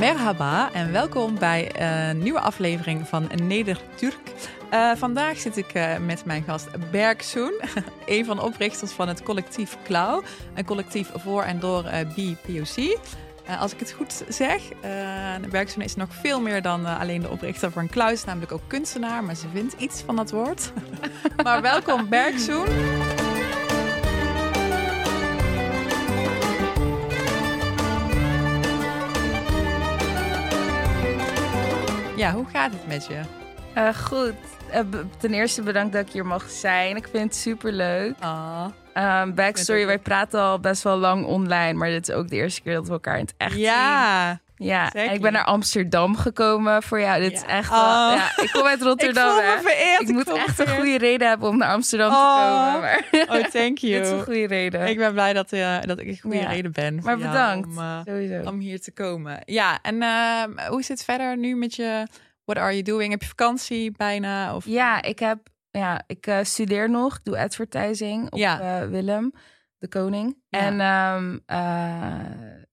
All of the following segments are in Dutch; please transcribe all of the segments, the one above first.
merhaba en welkom bij een nieuwe aflevering van Neder-Turk. Uh, vandaag zit ik uh, met mijn gast Berk Soen, een van de oprichters van het collectief Klauw, een collectief voor en door BPOC. als ik het goed zeg, Berk Soen is nog veel meer dan alleen de oprichter van Klauw, is namelijk ook kunstenaar, maar ze vindt iets van dat woord. maar welkom Berk Soen. Ja, hoe gaat het met je? Uh, goed. Uh, ten eerste bedankt dat ik hier mag zijn. Ik vind het super leuk. Ah. Um, backstory, wij praten al best wel lang online, maar dit is ook de eerste keer dat we elkaar in het echt ja. zien. Ja, en ik ben naar Amsterdam gekomen voor jou. Dit is echt wel, Oh. ja, ik kom uit Rotterdam. ik vereerd. Ik moet echt een goede reden hebben om naar Amsterdam Oh. te komen. Maar Oh, thank you. dit is een goede reden. Ik ben blij dat, eh, dat ik een goede Ja. reden ben. maar bedankt. Om, eh, Sowieso. om hier te komen. Ja, en eh, hoe zit het verder nu met je... What are you doing? Heb je vakantie bijna? Of... Ja, ik heb, ja, ik eh, studeer nog. Ik doe advertising op Ja. Willem, de koning. Ja. En ehm, eh,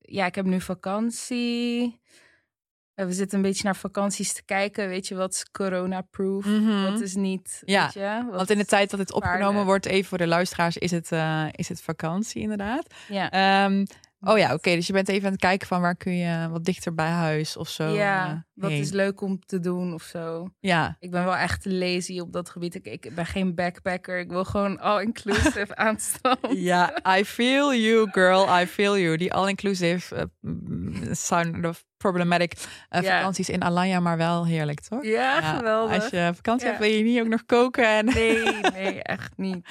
ja, ik heb nu vakantie. Eh, we zitten een beetje naar vakanties te kijken. Weet je, wat is corona-proof? Mhm. Wat is niet, Ja, weet je? Wat Want in de tijd dat het opgenomen wordt, even voor de luisteraars, is het, eh, is het vakantie inderdaad. Ja, Ehm, oh ja, oké. dus je bent even aan het kijken van waar kun je wat dichter bij huis of zo. ja eh, wat heen. is leuk om te doen of zo. Ja, Ik ben wel echt lazy op dat gebied. Ik, ik ben geen backpacker. Ik wil gewoon all-inclusive aanstaan. Ja, I feel you, girl. I feel you. Die all-inclusive uh, mm, sound of problematic uh, Ja. vakanties in Alanya, maar wel heerlijk, toch? Ja, geweldig. Als je vakantie Ja. hebt, wil je niet ook nog koken. En... Nee, nee, echt niet.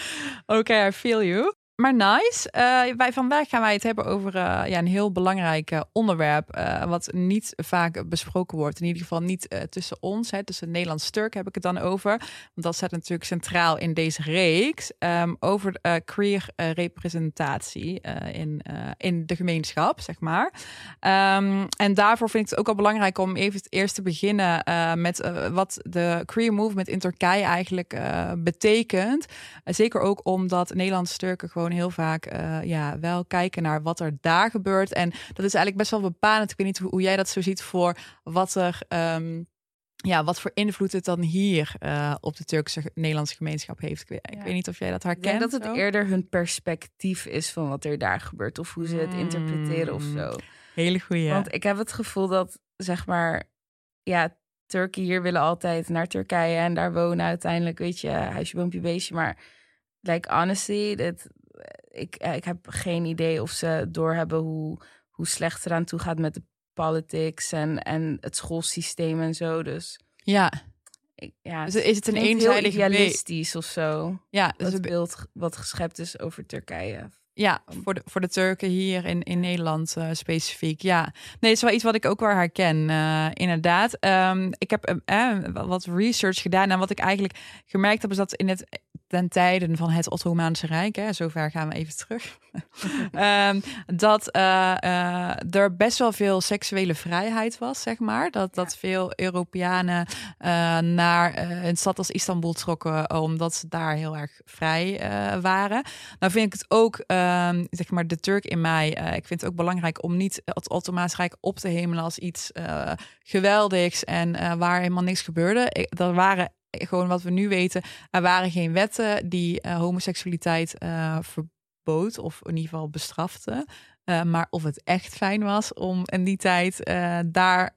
Oké, I feel you. Maar nice. Eh, wij, vandaag gaan wij het hebben over eh, ja, een heel belangrijk eh, onderwerp. wat niet vaak besproken wordt. In ieder geval niet tussen ons. Hè, tussen Nederlands Turk heb ik het dan over. Want dat staat natuurlijk centraal in deze reeks. ehm, over queer representatie in, in de gemeenschap, zeg maar. Ehm, en daarvoor vind ik het ook al belangrijk om even het eerst te beginnen met wat de queer movement in Turkije eigenlijk betekent. Zeker ook omdat Nederlandse Turken gewoon heel vaak uh, ja, wel kijken naar wat er daar gebeurt. En dat is eigenlijk best wel bepalend. Ik weet niet hoe, hoe jij dat zo ziet voor wat er. Um, ja, wat voor invloed het dan hier uh, op de Turkse Nederlandse gemeenschap heeft. Ik, weet, ja. ik weet niet of jij dat herkent. Ik denk dat het zo? eerder hun perspectief is van wat er daar gebeurt. Of hoe ze het interpreteren of zo. Mm, Hele goeie. Want ik heb het gevoel dat, zeg maar, ja, Turken hier willen altijd naar Turkije en daar wonen uiteindelijk, weet je, huisje, boompje, beestje. Maar, like, honestly, dit, ik, ik heb geen idee of ze doorhebben hoe, hoe slecht het eraan toe gaat met de politics en, en het schoolsysteem en zo. Dus ja. Ik, ja, dus is het een eenzijdig idealistisch of zo? Ja, dus het beeld wat geschept is over Turkije. Ja, voor de, voor de Turken hier in, in Nederland uh, specifiek. Ja, nee, het is wel iets wat ik ook wel herken, uh, inderdaad. Um, ik heb uh, wat research gedaan en wat ik eigenlijk gemerkt heb, is dat in het ten tijden van het Ottomaanse Rijk, hè, zover gaan we even terug, um, dat er best wel veel seksuele vrijheid was, zeg maar. Dat, dat veel Europeanen naar een stad als Istanbul trokken, omdat ze daar heel erg vrij waren. Nou vind ik het ook, um, zeg maar, de Turk in mij, ik vind het ook belangrijk om niet het Ottomaanse Rijk op te hemelen als iets uh, geweldigs en waar helemaal niks gebeurde. Ik, er waren gewoon wat we nu weten, er waren geen wetten die homoseksualiteit verbood of in ieder geval bestrafte. Maar of het echt fijn was om in die tijd daar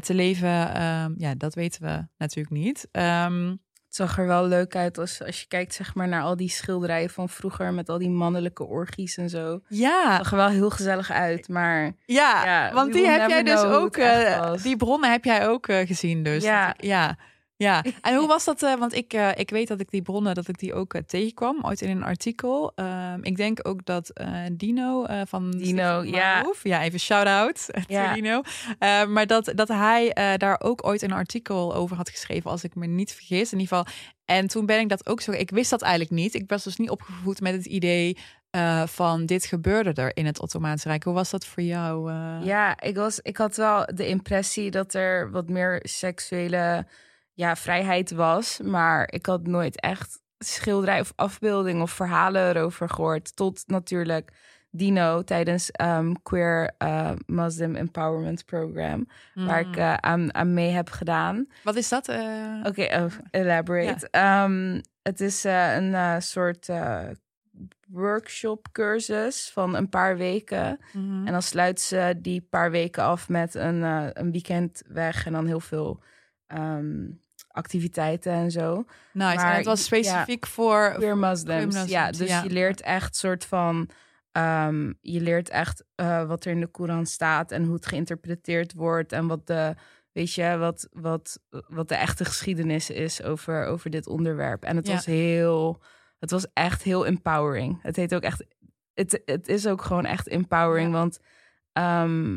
te leven, ja, dat weten we natuurlijk niet. Het zag er wel leuk uit als, als je kijkt zeg maar, naar al die schilderijen van vroeger met al die mannelijke orgies en zo. Ja. Zag er wel heel gezellig uit, maar... Ja, ja want die heb jij dus ook, die bronnen heb jij ook gezien dus. Ja. ja. Ja, en hoe was dat? Uh, want ik, uh, ik weet dat ik die bronnen, dat ik die ook uh, tegenkwam, ooit in een artikel. Ehm, ik denk ook dat Dino van Dino, ja. Hoef, ja, even shout-out ja. Dino. Ehm, maar dat, dat hij daar ook ooit een artikel over had geschreven, als ik me niet vergis. In ieder geval. En toen ben ik dat ook zo. Ik wist dat eigenlijk niet. Ik was dus niet opgevoed met het idee. Uh, van dit gebeurde er in het Ottomaanse Rijk. Hoe was dat voor jou? Uh... Ja, ik, was, ik had wel de impressie dat er wat meer seksuele ja, vrijheid was. Maar ik had nooit echt schilderij of afbeelding of verhalen erover gehoord. Tot natuurlijk Dino tijdens ehm, Queer uh, Muslim Empowerment Program, waar ik Mm. eh, aan, aan mee heb gedaan. Wat is dat? eh? Oké, oh, elaborate. Ehm, het is eh, een eh, soort eh, workshop cursus van een paar weken. Mhm. En dan sluit ze die paar weken af met een, eh, een weekend weg en dan heel veel ehm, activiteiten en zo. Nice. maar en het was ja. specifiek voor... Queer Muslims. Muslims, ja, dus ja. je leert echt soort van. ehm, je leert echt eh, wat er in de Koran staat en hoe het geïnterpreteerd wordt en wat de. Weet je, wat, wat, wat de echte geschiedenis is over, over dit onderwerp. En het Ja. was heel. Het was echt heel empowering. Het heet ook echt. Het, het is ook gewoon echt empowering. Ja. Want, ehm,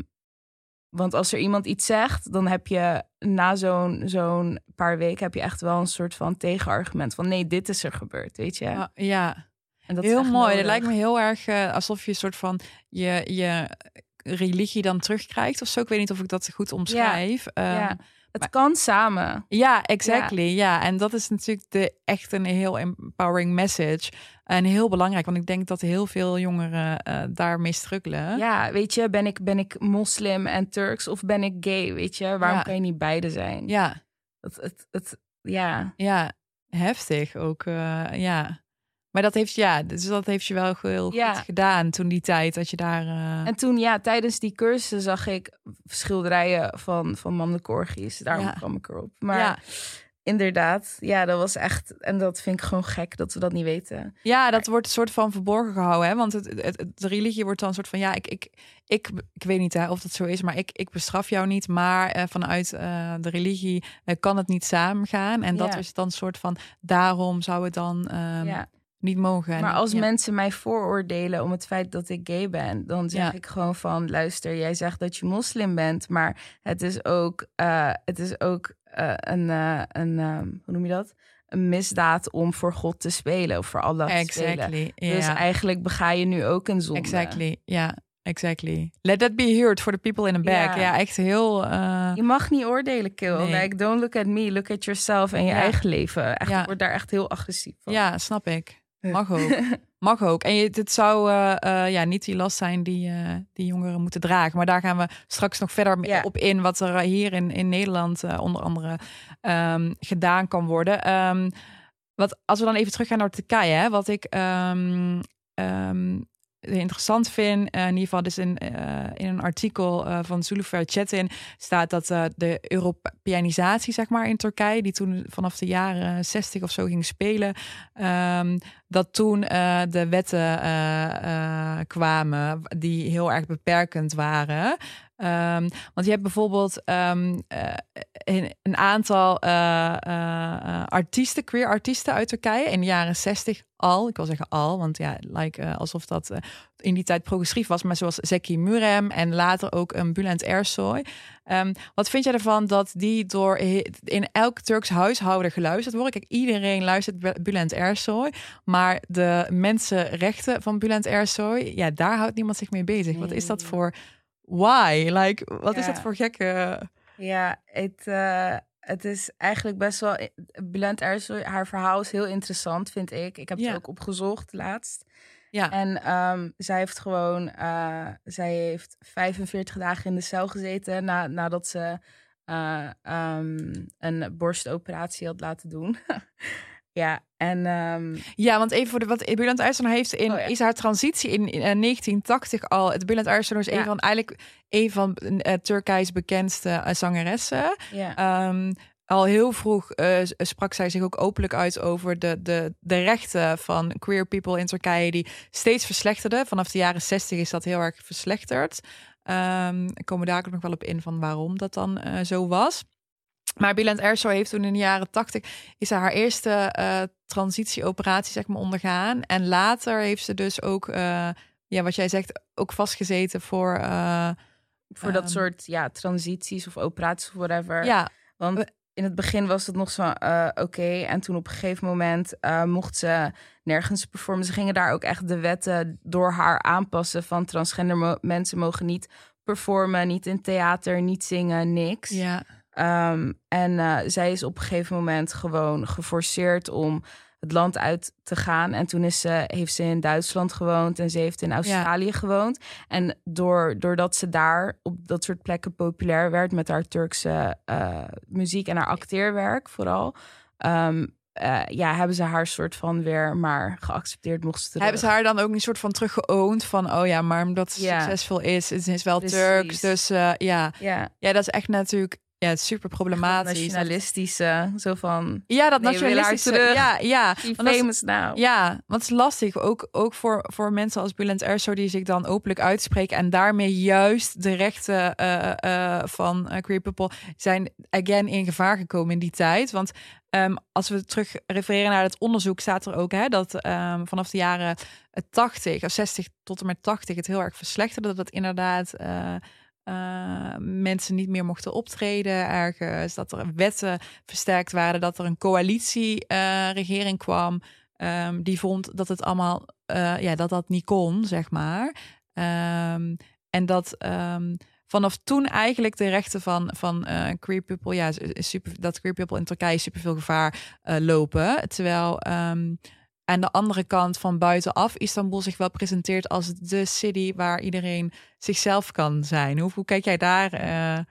want als er iemand iets zegt, dan heb je na zo'n zo'n paar weken heb je echt wel een soort van tegenargument. Van nee, dit is er gebeurd, weet je. Ah, ja, En dat heel mooi. Nodig. lijkt me heel erg eh, alsof je een soort van je, je religie dan terugkrijgt of zo. Ik weet niet of ik dat goed omschrijf. Ja, Ja, het kan samen. ja exactly. Ja. en dat is natuurlijk de, echt een heel empowering message. En heel belangrijk, want ik denk dat heel veel jongeren eh, daarmee struggelen. Ja, weet je, ben ik, ben ik moslim en Turks of ben ik gay, weet je? Waarom Ja. kan je niet beide zijn? ja, Het, het, het, ja. ja, heftig ook. eh, ja. Maar dat heeft, ja, dus dat heeft je wel heel Ja. goed gedaan toen die tijd dat je daar. eh, En toen, ja, tijdens die cursussen zag ik schilderijen van, van orgies. Daarom Ja. kwam ik erop. Maar ja. inderdaad, ja, dat was echt... En dat vind ik gewoon gek dat we dat niet weten. Ja, dat wordt een soort van verborgen gehouden. Hè? Want het, het, religie wordt dan een soort van... Ja, ik, ik, ik, ik weet niet hè, of dat zo is, maar ik, ik bestraf jou niet. Maar eh, vanuit eh, de religie kan het niet samengaan. En dat is dan een soort van... Daarom zou het dan ehm, ja. Niet mogen. En- Maar als ja. mensen mij vooroordelen om het feit dat ik gay ben, dan zeg Ja. ik gewoon van, luister, jij zegt dat je moslim bent, maar het is ook, eh, het is ook eh, een, eh, een ehm, hoe noem je dat? Een misdaad om voor God te spelen of voor Allah te spelen. Exactly. Dus eigenlijk bega je nu ook een zonde. exactly, ja. Exactly. Let that be heard for the people in the back. Ja, Ja. echt heel... Je mag niet oordelen, Kill. Nee. Like, don't look at me, look at yourself en je Ja. eigen leven. Echt, Ja. Ik word daar echt heel agressief van. ja, snap ik. Mag ook. Mag ook. En het zou eh, eh, ja, niet die last zijn die, eh, die jongeren moeten dragen. Maar daar gaan we straks nog verder Ja. op in. Wat er hier in, in Nederland onder andere ehm, gedaan kan worden. Ehm, wat, als we dan even teruggaan naar Turkije. Hè, wat ik ehm, interessant vind. eh, in ieder geval dus in, eh, in een artikel eh, van Zulufer Chetin staat dat de Europeanisatie zeg maar in Turkije, die toen vanaf de jaren 60 of zo ging spelen, ehm, dat toen de wetten kwamen die heel erg beperkend waren. Ehm, want je hebt bijvoorbeeld ehm, eh, een, een aantal eh, artiesten, queer artiesten uit Turkije in de jaren 60 al. Ik wil zeggen al, want ja, like, alsof dat in die tijd progressief was. Maar zoals Zeki Murem en later ook een Bülent Ersoy. Ehm, wat vind jij ervan dat die door in elk Turks huishouden geluisterd worden? Kijk, iedereen luistert Bülent Ersoy. Maar de mensenrechten van Bülent Ersoy, ja, daar houdt niemand zich mee bezig. Wat is dat voor... Why? Like, wat is dat voor gekke... Ja, het, eh, het is eigenlijk best wel. Ersoy, haar verhaal is heel interessant, vind ik. Ik heb Ja. het ook opgezocht laatst. Ja, En ehm, zij heeft gewoon. eh, zij heeft 45 dagen in de cel gezeten na, nadat ze eh, ehm, een borstoperatie had laten doen. ja, en. ehm, Ja, want even voor de, wat Bülent Ersoy heeft in Oh, ja. is haar transitie in, in, eh, 1980 al. Het Bülent Ersoy is een van eigenlijk een van uh, Turkijs bekendste eh, zangeressen. ja. Ehm, al heel vroeg sprak zij zich ook openlijk uit over de, de, de rechten van queer people in Turkije, die steeds verslechterden. Vanaf de jaren 60 is dat heel erg verslechterd. Ehm ik kom daar ook nog wel op in van waarom dat dan zo was. Maar Bülent Ersoy heeft toen in de jaren 80 is ze haar eerste eh, transitieoperatie zeg maar ondergaan. En later heeft ze dus ook, eh, ja, wat jij zegt, ook vastgezeten voor. eh, voor dat ehm, soort ja, transities of operaties of whatever. ja, Want in het begin was het nog zo oké. En toen op een gegeven moment mocht ze nergens performen. Ze gingen daar ook echt de wetten door haar aanpassen. Van transgender mo- mensen mogen niet performen, niet in theater, niet zingen, niks. ja, Ehm, en eh, zij is op een gegeven moment gewoon geforceerd om het land uit te gaan. En toen is ze, heeft ze in Duitsland gewoond en ze heeft in Australië gewoond. En door, doordat ze daar op dat soort plekken populair werd met haar Turkse uh, muziek en haar acteerwerk vooral. Um, uh, ja, hebben ze haar soort van weer maar geaccepteerd mocht ze terug. Hebben ze haar dan ook een soort van teruggeoond van, oh ja, maar omdat ze succesvol is, is, is wel Precies. Turks. Dus uh, ja. ja, ja, dat is echt natuurlijk ja, super problematisch. Nationalistische, zo van. Ja, dat nationalistische. Ja, ja. famous now. Ja, want het is lastig. Ook, ook voor, voor mensen als Bulent Erso die zich dan openlijk uitspreken en daarmee juist de rechten uh, uh, van uh, queer people zijn again in gevaar gekomen in die tijd. Want um, als we terug refereren naar het onderzoek, staat er ook hè, dat um, vanaf de jaren 80 of 60 tot en met 80 het heel erg verslechterde. Dat het inderdaad uh, mensen niet meer mochten optreden ergens, dat er wetten versterkt waren, dat er een coalitieregering uh, kwam um, die vond dat het allemaal, uh, ja, dat dat niet kon, zeg maar. Um, en dat um, vanaf toen eigenlijk de rechten van, van queer people, ja, super, dat queer people in Turkije superveel gevaar lopen. Terwijl aan de andere kant van buitenaf Istanbul zich wel presenteert als de city waar iedereen zichzelf kan zijn. Hoe, hoe kijk jij daar uh,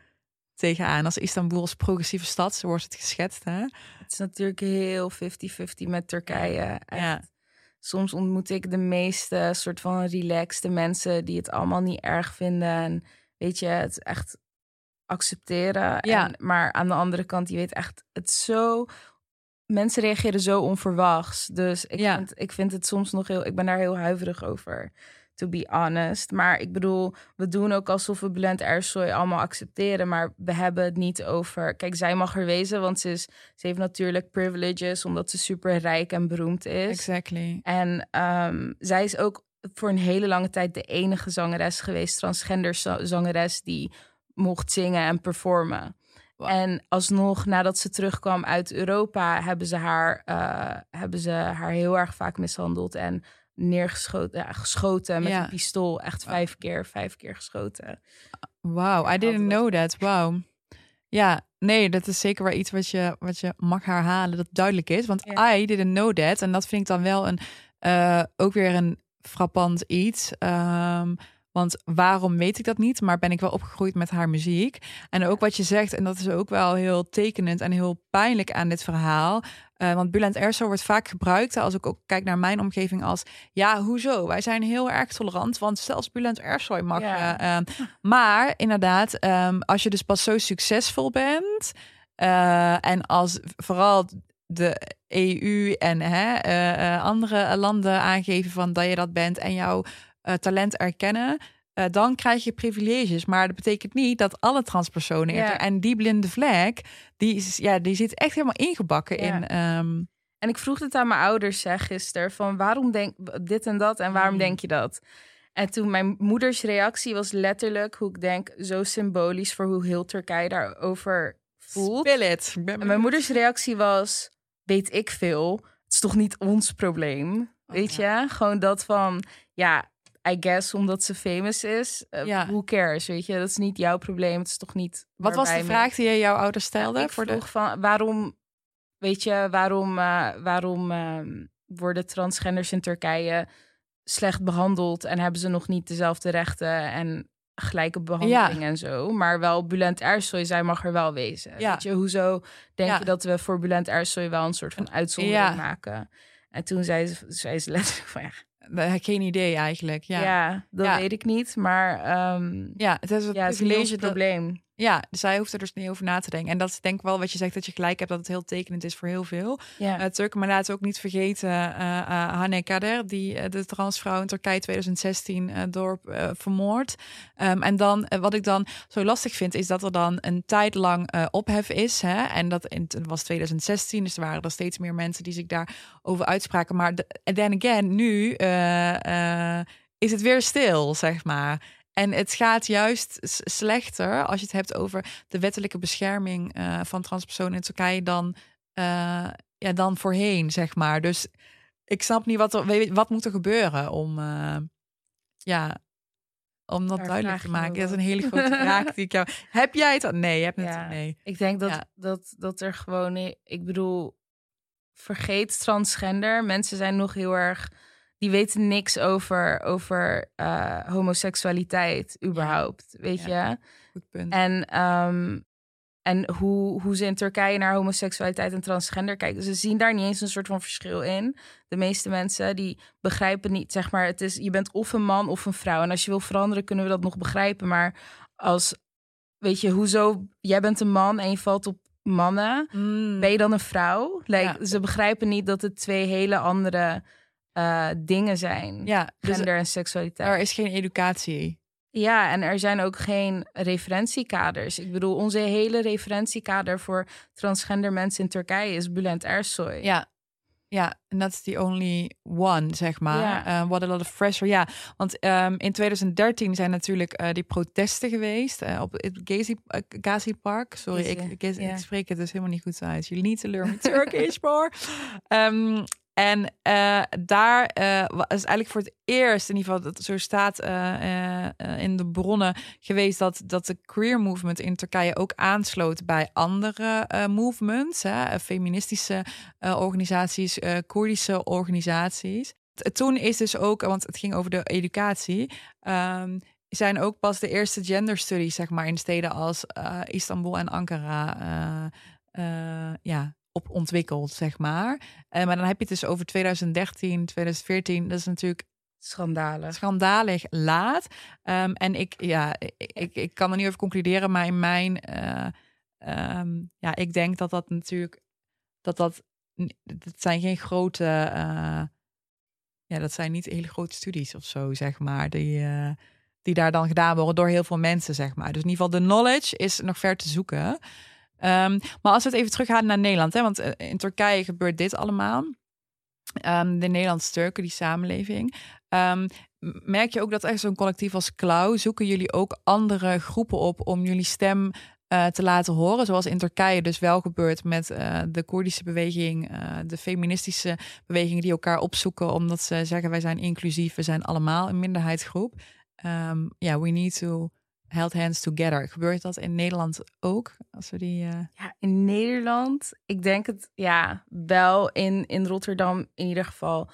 tegenaan als Istanbul als progressieve stad? Zo wordt het geschetst. Hè? Het is natuurlijk heel 50-50 met Turkije. Ja. Soms ontmoet ik de meeste soort van relaxte mensen die het allemaal niet erg vinden. En weet je, het echt accepteren. Ja. En, maar aan de andere kant, je weet echt het zo mensen reageren zo onverwachts. Dus ik, ja. vind, ik vind het soms nog heel... Ik ben daar heel huiverig over, to be honest. Maar ik bedoel, we doen ook alsof we Bülent Ersoy allemaal accepteren. Maar we hebben het niet over... Kijk, zij mag er wezen, want ze, is, ze heeft natuurlijk privileges... omdat ze super rijk en beroemd is. Exactly. En um, zij is ook voor een hele lange tijd de enige zangeres geweest... transgender zangeres die mocht zingen en performen. En alsnog, nadat ze terugkwam uit Europa, hebben ze haar, uh, hebben ze haar heel erg vaak mishandeld en neergeschoten, ja, geschoten met een pistool. Echt vijf keer, vijf keer geschoten. Wow, I didn't know that. Wow. Ja, nee, dat is zeker wel iets wat je, wat je mag herhalen, dat duidelijk is. Want I didn't know that. En dat vind ik dan wel een, uh, ook weer een frappant iets. Um, want waarom weet ik dat niet? Maar ben ik wel opgegroeid met haar muziek. En ook wat je zegt, en dat is ook wel heel tekenend en heel pijnlijk aan dit verhaal. Uh, want Bulent Erso wordt vaak gebruikt, als ik ook kijk naar mijn omgeving, als ja, hoezo? Wij zijn heel erg tolerant, want zelfs Bulent Erso mag. Ja. Uh, maar inderdaad, um, als je dus pas zo succesvol bent, uh, en als vooral de EU en hè, andere landen aangeven van dat je dat bent en jouw uh, talent erkennen, uh, dan krijg je privileges. Maar dat betekent niet dat alle transpersonen. Ja. En die blinde vlek, die, is, ja, die zit echt helemaal ingebakken in. Um... En ik vroeg het aan mijn ouders zeg, gisteren: van waarom denk dit en dat en waarom hmm. denk je dat? En toen mijn moeders reactie was letterlijk hoe ik denk, zo symbolisch voor hoe heel Turkije daarover voelt. It. En mijn moeders reactie was: weet ik veel. Het is toch niet ons probleem. Oh, weet je? Gewoon dat van, ja, I guess omdat ze famous is. Uh, ja. Who cares, weet je? Dat is niet jouw probleem. Het is toch niet. Wat was de vraag die je jouw ouders stelde? Ik voor vroeg de... van waarom, weet je, waarom, uh, waarom uh, worden transgenders in Turkije slecht behandeld en hebben ze nog niet dezelfde rechten en gelijke behandeling en zo. Maar wel Bulent Ersoy, zij mag er wel wezen. Ja. Weet je, hoezo denk je dat we voor Bulent Ersoy wel een soort van uitzondering maken? En toen zei ze, zei ze letterlijk van ja, geen idee eigenlijk. Ja, ja dat weet ik niet. Maar um, ja, het is, ja, het is een probleem. Ja, dus zij hoeft er dus niet over na te denken. En dat is denk ik wel wat je zegt, dat je gelijk hebt dat het heel tekenend is voor heel veel. Ja. Uh, Turken, maar laten ook niet vergeten uh, uh, Hane Kader, die de transvrouw in Turkije 2016 door vermoord. Um, en dan, wat ik dan zo lastig vind, is dat er dan een tijd lang ophef is. Hè? En dat in, het was 2016, dus er waren er steeds meer mensen die zich daarover uitspraken. Maar en then again, nu is het weer stil, zeg maar. En het gaat juist slechter als je het hebt over de wettelijke bescherming uh, van transpersonen in Turkije dan, uh, ja, dan voorheen, zeg maar. Dus ik snap niet wat er, wat moet er gebeuren om, uh, ja, om dat duidelijk te maken. Dat is een hele grote vraag die ik jou. Heb jij het? Nee, je hebt het. Nee. Ik denk dat, dat, dat er gewoon, ik bedoel, vergeet transgender. Mensen zijn nog heel erg. Die weten niks over, over uh, homoseksualiteit überhaupt. Weet Ja. je? Goed punt. En, ehm, en hoe, hoe ze in Turkije naar homoseksualiteit en transgender kijken. Ze zien daar niet eens een soort van verschil in. De meeste mensen die begrijpen niet, zeg maar, het is, je bent of een man of een vrouw. En als je wil veranderen, kunnen we dat nog begrijpen. Maar als, weet je, hoezo, jij bent een man en je valt op mannen. Mm. Ben je dan een vrouw? Like, Ja. Ze begrijpen niet dat het twee hele andere eh, dingen zijn. Ja, dus Gender en seksualiteit. er is geen educatie. Ja, en er zijn ook geen referentiekaders. Ik bedoel, onze hele referentiekader voor transgender mensen in Turkije is Bülent Ersoy. Ja. Ja, en that's the only one, zeg maar. Ja. Eh, what a lot of pressure. Ja, want ehm, in 2013 zijn natuurlijk eh, die protesten geweest eh, op het Gezi, Park. Sorry, ik, Gezi, ik, spreek het dus helemaal niet goed uit. You need to learn Turkish more. En eh, daar eh, wa- is eigenlijk voor het eerst, in ieder geval, dat zo staat eh, eh, eh, in de bronnen geweest, dat, dat de queer movement in Turkije ook aansloot bij andere eh, movements, hè, eh, feministische eh, organisaties, eh Koerdische organisaties. Toen is dus ook, want het ging over de educatie, ehm, zijn ook pas de eerste gender studies, zeg maar, in steden als eh, Istanbul en Ankara, eh, eh, ja, op ontwikkeld, zeg maar. Eh, maar dan heb je het dus over 2013, 2014. Dat is natuurlijk Schandalig. schandalig laat. Ehm, en ik, ja, ik, ik, ik kan er niet over concluderen, maar in mijn, eh, ehm, ja, ik denk dat dat natuurlijk, dat dat, dat zijn geen grote, eh, ja, dat zijn niet hele grote studies of zo, zeg maar, die, die daar dan gedaan worden door heel veel mensen, zeg maar. Dus in ieder geval de knowledge is nog ver te zoeken. Ehm, maar als we het even teruggaan naar Nederland, hè, want eh, in Turkije gebeurt dit allemaal. Ehm, de Nederlands-Turken, die samenleving. Ehm, merk je ook dat echt zo'n collectief als Klauw zoeken jullie ook andere groepen op om jullie stem eh, te laten horen, zoals in Turkije dus wel gebeurt met eh, de Koerdische beweging, de feministische bewegingen die elkaar opzoeken omdat ze zeggen wij zijn inclusief, we zijn allemaal een minderheidsgroep. Ja, we need to held hands together. Gebeurt dat in Nederland ook? Als we die. eh, Ja, in Nederland, ik denk het ja, wel in, in Rotterdam in ieder geval.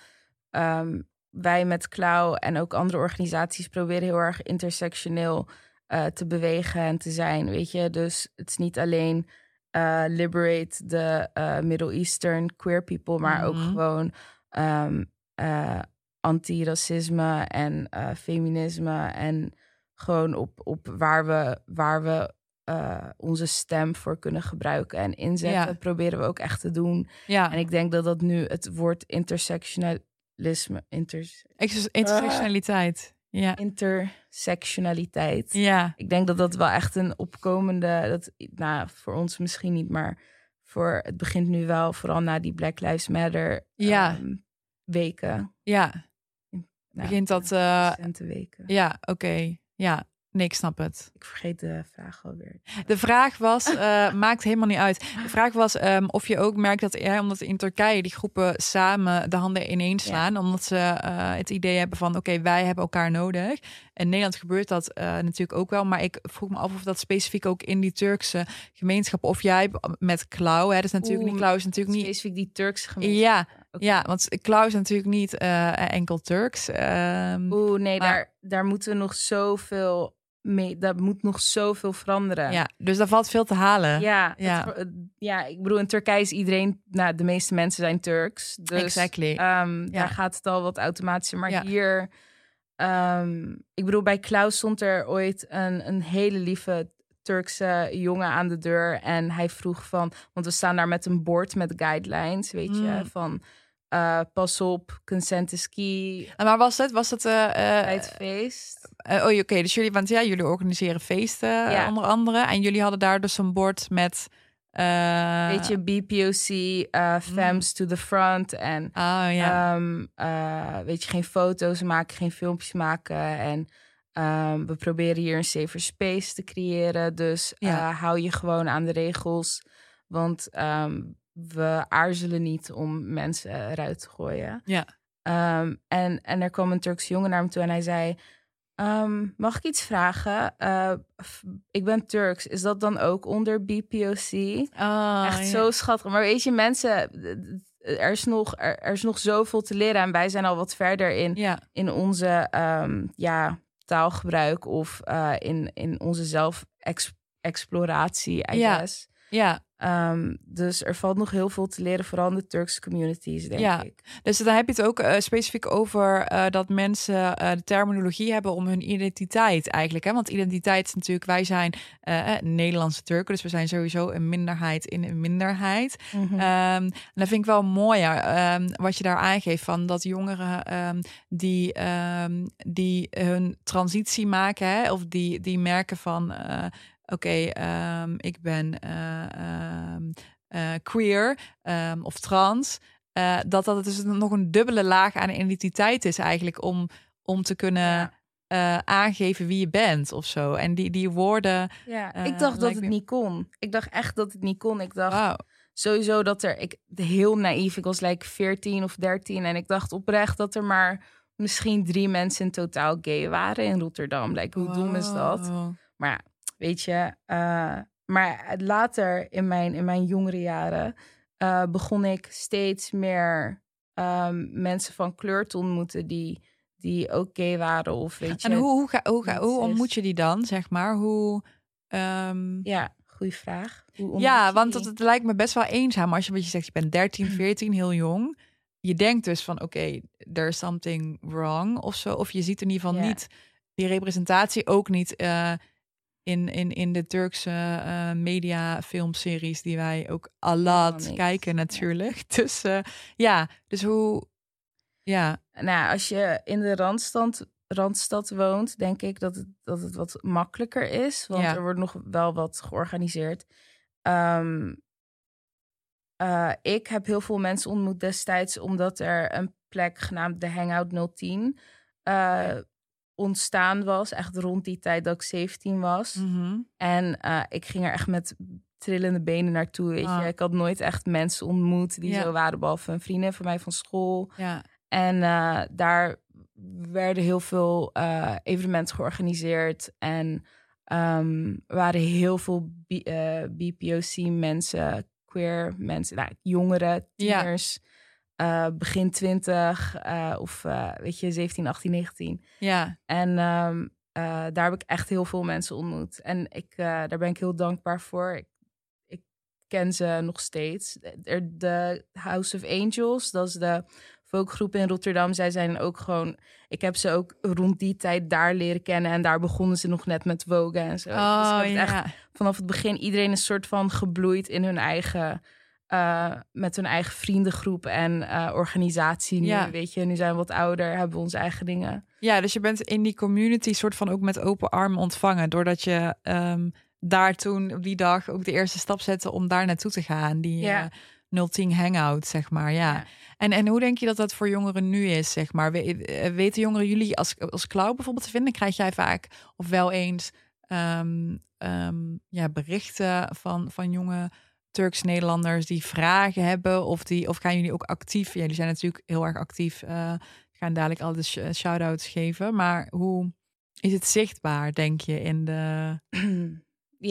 Ehm, wij met Klauw en ook andere organisaties proberen heel erg intersectioneel eh, te bewegen en te zijn. Weet je, dus het is niet alleen eh, liberate de Middle Eastern queer people, maar ook Mhm. gewoon ehm, eh, antiracisme en feminisme en gewoon op, op waar we, waar we eh, onze stem voor kunnen gebruiken en inzetten. Ja. Dat proberen we ook echt te doen. ja, En ik denk dat dat nu het woord intersectionalisme, intersectionaliteit. Ja, intersectionaliteit. ja, Ik denk dat dat wel echt een opkomende, dat, nou, voor ons misschien niet, maar voor het begint nu wel, vooral na die Black Lives Matter Ja. ehm, weken. ja. Nou, Begint dat. eh, weken. ja, oké. Ja, nee, ik snap het. Ik vergeet de vraag alweer. De vraag was, eh, maakt helemaal niet uit. De vraag was ehm, of je ook merkt dat, ja, omdat in Turkije die groepen samen de handen ineens slaan, omdat ze eh, het idee hebben van, oké, wij hebben elkaar nodig. In Nederland gebeurt dat eh, natuurlijk ook wel, maar ik vroeg me af of dat specifiek ook in die Turkse gemeenschap, of jij met Klauw, hè, dat is natuurlijk Oeh, niet, Klauw is natuurlijk niet. Specifiek die Turkse gemeenschap. Ja, Ja, want Klauw is natuurlijk niet eh, enkel Turks. Ehm, Oeh, nee, Maar- daar, daar moeten we nog zoveel mee. Daar moet nog zoveel veranderen. ja, dus daar valt veel te halen. Ja, Ja. het- het- ja, ik bedoel, in Turkije is iedereen, nou, de meeste mensen zijn Turks. Dus exactly. ehm, daar gaat het al wat automatischer. Maar Ja. hier, ehm, ik bedoel, bij Klaus stond er ooit een, een hele lieve Turkse jongen aan de deur. En hij vroeg van, want we staan daar met een bord met guidelines, weet je, Mm. van eh, pas op, consent is key. En maar was het? Was het eh, eh, Bij het feest. Eh, oh, oké. Dus jullie, want ja, jullie organiseren feesten eh, Ja. onder andere. En jullie hadden daar dus een bord met. eh, Weet je, BPOC, eh Femmes to the front. En Oh ja. Ehm, eh, weet je, geen foto's maken, geen filmpjes maken. En ehm, we proberen hier een safer space te creëren. Dus Ja. eh, hou je gewoon aan de regels. Want ehm, we aarzelen niet om mensen eruit te gooien. Ja. Ehm, en, en er kwam een Turks jongen naar me toe en hij zei... ehm, mag ik iets vragen? Eh, ik ben Turks. Is dat dan ook onder BPOC? Oh, Echt ja. zo schattig. Maar weet je, mensen, er is, nog, er, er is nog zoveel te leren. En wij zijn al wat verder in, Ja, in onze ehm, ja, taalgebruik of eh, in, in onze zelf-exploratie, I Ja. guess. ja. Ehm, dus er valt nog heel veel te leren, vooral in de Turkse communities, denk Ja. ik. Dus dan heb je het ook eh, specifiek over eh, dat mensen eh, de terminologie hebben om hun identiteit eigenlijk. Hè? Want identiteit is natuurlijk, wij zijn Nederlandse Turken, dus we zijn sowieso een minderheid in een minderheid. Mhm. Ehm, en dat vind ik wel mooi ehm, wat je daar aangeeft van dat jongeren die, die hun transitie maken, hè, of die, die merken van oké, ehm, ik ben eh, ehm, eh, queer ehm, of trans. eh, dat dat dus nog een dubbele laag aan identiteit is eigenlijk om, om te kunnen aangeven wie je bent of zo. En die, die woorden, Ja, ik dacht dat het me- niet kon. Ik dacht echt dat het niet kon. Ik dacht sowieso dat er... Ik, heel naïef, ik was like 14 of 13 en ik dacht oprecht dat er maar misschien drie mensen in totaal gay waren in Rotterdam. Like, hoe dom is dat? Wow. Maar ja, weet je... eh, maar later in mijn, in mijn jongere jaren eh, begon ik steeds meer ehm, mensen van kleur te ontmoeten die, die ook gay waren of weet je... En hoe, hoe, ga, hoe, ga, hoe ontmoet je die dan, zeg maar? Hoe, ehm, Ja, goede vraag. Hoe ja, want het, het lijkt me best wel eenzaam als je, wat je zegt, je bent 13, 14, heel jong. Je denkt dus van, oké, there's something wrong of zo. Of je ziet in ieder geval Ja. niet die representatie, ook niet eh, in, in, in de Turkse eh, media filmseries die wij ook a lot niet. kijken natuurlijk. Dus eh, ja, dus hoe, ja, Nou, als je in de randstand, randstad woont, denk ik dat het, dat het wat makkelijker is. Want Ja. er wordt nog wel wat georganiseerd. Ehm, eh, ik heb heel veel mensen ontmoet destijds omdat er een plek genaamd de Hangout 010 eh, ontstaan was. Echt rond die tijd dat ik 17 was. mhm. En eh, ik ging er echt met trillende benen naartoe. Weet Ah. je. Ik had nooit echt mensen ontmoet die Ja. zo waren, behalve een vriendin van mij van school. ja, En eh, daar werden heel veel eh, evenementen georganiseerd. En er waren heel veel B- eh, BPOC-mensen, queer mensen, nou, jongeren, Ja. Eh, begin twintig eh, of eh, weet je, 17, 18, 19. ja, En ehm, eh, daar heb ik echt heel veel mensen ontmoet. En ik, daar ben ik heel dankbaar voor. Ik, ik ken ze nog steeds. De House of Angels, dat is de folkgroep in Rotterdam. Zij zijn ook gewoon... Ik heb ze ook rond die tijd daar leren kennen. En daar begonnen ze nog net met wogen en zo. dus ik oh heb het echt ja, vanaf het begin iedereen een soort van gebloeid in hun eigen... eh, met hun eigen vriendengroep en eh, organisatie nu. Ja. Weet je, nu zijn we wat ouder, hebben we onze eigen dingen. Ja, dus je bent in die community soort van ook met open armen ontvangen. Doordat je ehm, daar toen op die dag ook de eerste stap zette om daar naartoe te gaan. Die Ja. ja. 010 hangout, zeg maar. Ja. Ja. En, en hoe denk je dat dat voor jongeren nu is, zeg maar? We- eh, weten jongeren jullie als, als cloud bijvoorbeeld te vinden? Krijg jij vaak of wel eens ehm, ehm, ja, berichten van, van jonge Turks-Nederlanders die vragen hebben? Of, die, of gaan jullie ook actief? Ja, jullie zijn natuurlijk heel erg actief. eh, gaan dadelijk al de sh- shout-outs geven. Maar hoe is het zichtbaar, denk je, in de...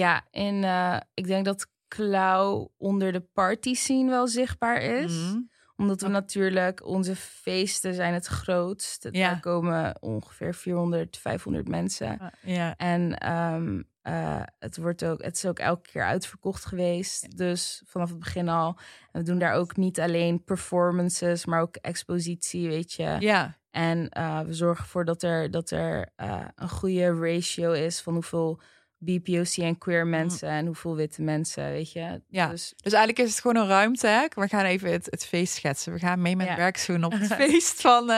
ja, en eh, ik denk dat Klauw onder de party scene wel zichtbaar is. Mhm. Omdat we natuurlijk, onze feesten zijn het grootst. Ja. Daar komen ongeveer 400, 500 mensen. Ah, Ja, En ehm, eh, het, wordt ook, het is ook elke keer uitverkocht geweest. Dus vanaf het begin al. En we doen daar ook niet alleen performances, maar ook expositie, weet je. ja, En eh, we zorgen ervoor dat er, dat er eh, een goede ratio is van hoeveel BPOC en queer mensen en hoeveel witte mensen, weet je. Ja. Dus Dus eigenlijk is het gewoon een ruimte. Hè? We gaan even het, het feest schetsen. We gaan mee met Ja. werkschoenen op het feest van.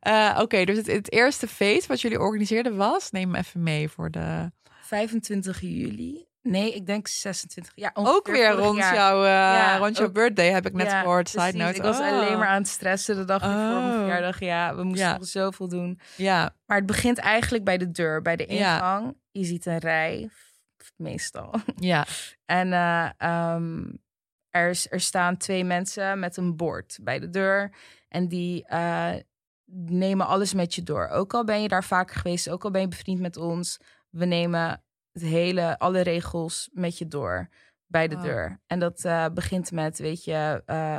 ja, Oké, dus het, het eerste feest wat jullie organiseerden was. Neem hem even mee voor de. 25 juli. Nee, ik denk 26. Ja, Ook weer vorig rond jaar. jouw, eh, Ja, rond jouw ook- birthday heb ik net Ja, gehoord. Side note. Ik was Oh. alleen maar aan het stressen de dag voor mijn Oh. verjaardag. Ja, we moesten Ja. nog zoveel doen. Ja, Maar het begint eigenlijk bij de deur, bij de ingang. Je ziet een rij, meestal. ja, En eh, ehm, er, is- er staan twee mensen met een bord bij de deur. En die eh, nemen alles met je door. Ook al ben je daar vaker geweest, ook al ben je bevriend met ons. We nemen het hele, alle regels met je door bij de Wow. deur. En dat eh, begint met, weet je, eh,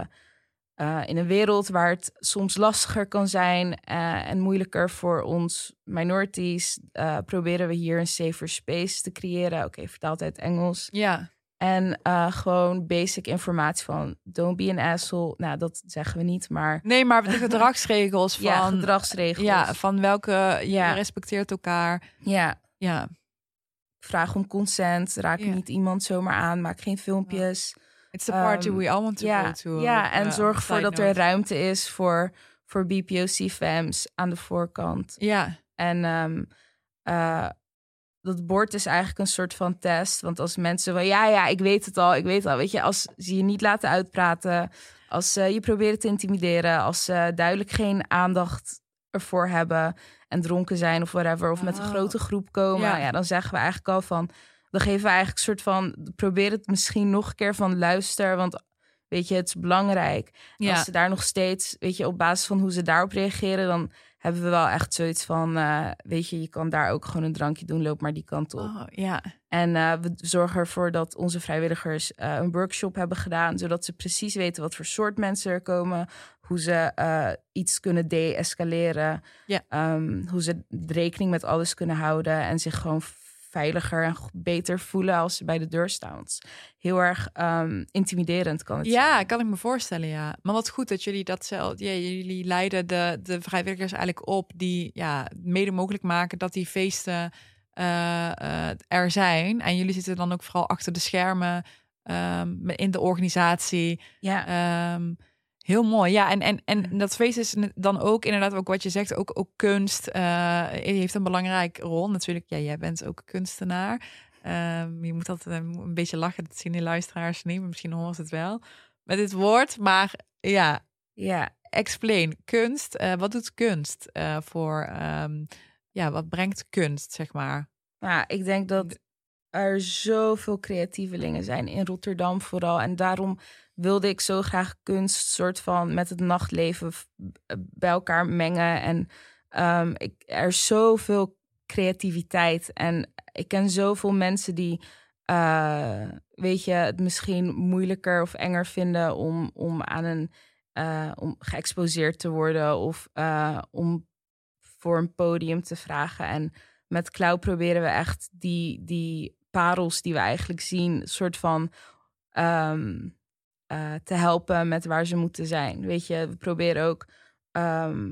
eh, in een wereld waar het soms lastiger kan zijn en moeilijker voor ons minorities, proberen we hier een safer space te creëren. Oké, vertaald uit Engels. Ja. En gewoon basic informatie van don't be an asshole. Nou, dat zeggen we niet, maar Nee, maar de gedragsregels van... ja, gedragsregels. Ja, van welke... Je Ja. respecteert elkaar. ja, Ja. vraag om consent. Raak niet iemand zomaar aan. Maak geen filmpjes. It's the party Ehm, we all want to go to. ja, en zorg ervoor dat er ruimte is voor, voor BPOC-fams aan de voorkant. Ja. En ehm, eh, dat bord is eigenlijk een soort van test. Want als mensen van ja, ja, ik weet het al, ik weet het al. Weet je, als ze je niet laten uitpraten, als ze je proberen te intimideren, als ze duidelijk geen aandacht ervoor hebben en dronken zijn of whatever, of met een Oh. grote groep komen, Ja. ja. dan zeggen we eigenlijk al van, dan geven we eigenlijk een soort van, probeer het misschien nog een keer van luister, want weet je, het is belangrijk. Ja. Als ze daar nog steeds, weet je, op basis van hoe ze daarop reageren, dan hebben we wel echt zoiets van, eh, weet je, je kan daar ook gewoon een drankje doen, loop maar die kant op. Oh, ja. En eh, we zorgen ervoor dat onze vrijwilligers eh, een workshop hebben gedaan, zodat ze precies weten wat voor soort mensen er komen, hoe ze iets kunnen de-escaleren, Ja. Ehm, hoe ze rekening met alles kunnen houden en zich gewoon veiliger en beter voelen als ze bij de deur staan. Heel erg ehm, intimiderend kan het Ja, zijn. kan ik me voorstellen, ja. Maar wat goed dat jullie dat zelf... Ja, jullie leiden de, de vrijwilligers eigenlijk op... die ja, mede mogelijk maken dat die feesten eh, eh, er zijn. En jullie zitten dan ook vooral achter de schermen... ehm, in de organisatie. Ja. Ehm, heel mooi. Ja, en, en, en dat feest is dan ook inderdaad ook wat je zegt, ook, ook kunst eh, heeft een belangrijke rol. Natuurlijk, ja, jij bent ook kunstenaar. Ehm, je moet dat eh, een beetje lachen, dat zien die luisteraars niet, maar misschien horen ze het wel. Met dit woord, maar ja, ja. explain. Kunst, eh, wat doet kunst voor, ehm, ja, wat brengt kunst, zeg maar? Nou, ik denk dat er zoveel creatievelingen zijn in Rotterdam vooral. En daarom wilde ik zo graag kunst soort van met het nachtleven bij elkaar mengen. En ehm, ik, er is zoveel creativiteit. En ik ken zoveel mensen die, eh, weet je, het misschien moeilijker of enger vinden om, om aan een eh, om geëxposeerd te worden of eh, om voor een podium te vragen. En met Cloud proberen we echt die, die parels die we eigenlijk zien, soort van ehm, eh, te helpen met waar ze moeten zijn. Weet je, we proberen ook ehm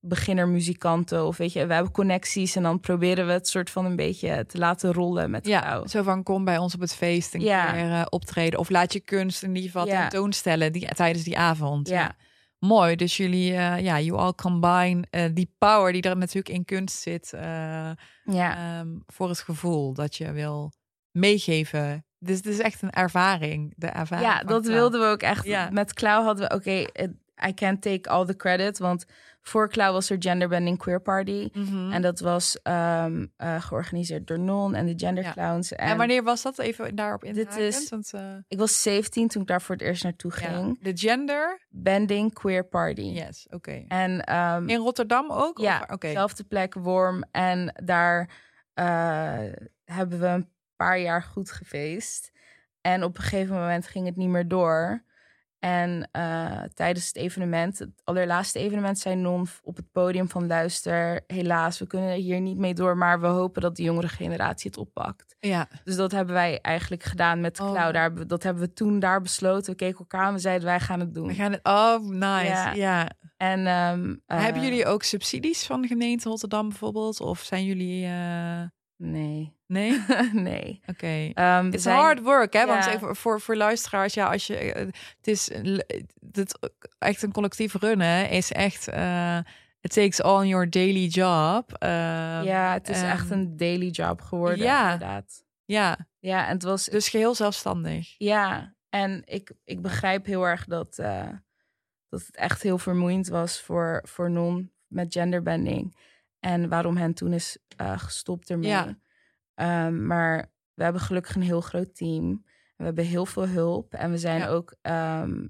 beginnermuzikanten of weet je, we hebben connecties en dan proberen we het soort van een beetje te laten rollen met Ja, Cloud. zo van kom bij ons op het feest een Ja. keer eh, optreden. Of laat je kunst in ieder geval Ja. tentoonstellen die, tijdens die avond. Ja. Mooi, dus jullie, eh, ja, you all combine eh, die power die er natuurlijk in kunst zit. eh, Ja, ehm, voor het gevoel dat je wil meegeven. Dus het is echt een ervaring. De ervaring ja dat wilden we ook echt. Ja. Met Cloud hadden we, oké, I can't take all the credit, want voor Cloud was er Genderbending Queer Party. Mhm. En dat was ehm, eh, georganiseerd door Non en de Gender Ja. Clowns. En, En, wanneer was dat even daarop in? Dit is- Want, eh, Ik was 17 toen ik daar voor het eerst naartoe ja. ging. De gender? Bending Queer Party. Yes, oké. En ehm, In Rotterdam ook? ja, Oké. zelfde plek, Worm. En daar eh, hebben we een paar jaar goed gefeest. En op een gegeven moment ging het niet meer door. En eh, tijdens het evenement, het allerlaatste evenement, zei Non op het podium van luister, helaas, we kunnen hier niet mee door, maar we hopen dat de jongere generatie het oppakt. Ja. Dus dat hebben wij eigenlijk gedaan met Oh. Cloud. Daar, dat hebben we toen daar besloten. We keken elkaar aan, we zeiden wij gaan het doen. We gaan het. Oh, nice. Ja. Ja. En ehm, eh, Hebben jullie ook subsidies van de gemeente Rotterdam bijvoorbeeld? Of zijn jullie. eh, Nee, Nee? nee. Oké. Ehm, we It's zijn- hard work, hè? Want even voor, voor luisteraars, ja, als je. eh, Het is het, echt een collectief runnen is echt. eh it takes on your daily job. Ehm, Ja, het is echt ehm, een daily job geworden, ja. inderdaad. Ja, Ja, en het was... dus geheel zelfstandig. Ja, en ik, ik begrijp heel erg dat, eh, dat het echt heel vermoeiend was voor, voor Non met genderbending. En waarom hen toen is eh, gestopt ermee. Ja. Ehm, maar we hebben gelukkig een heel groot team. We hebben heel veel hulp. En we zijn Ja. ook ehm,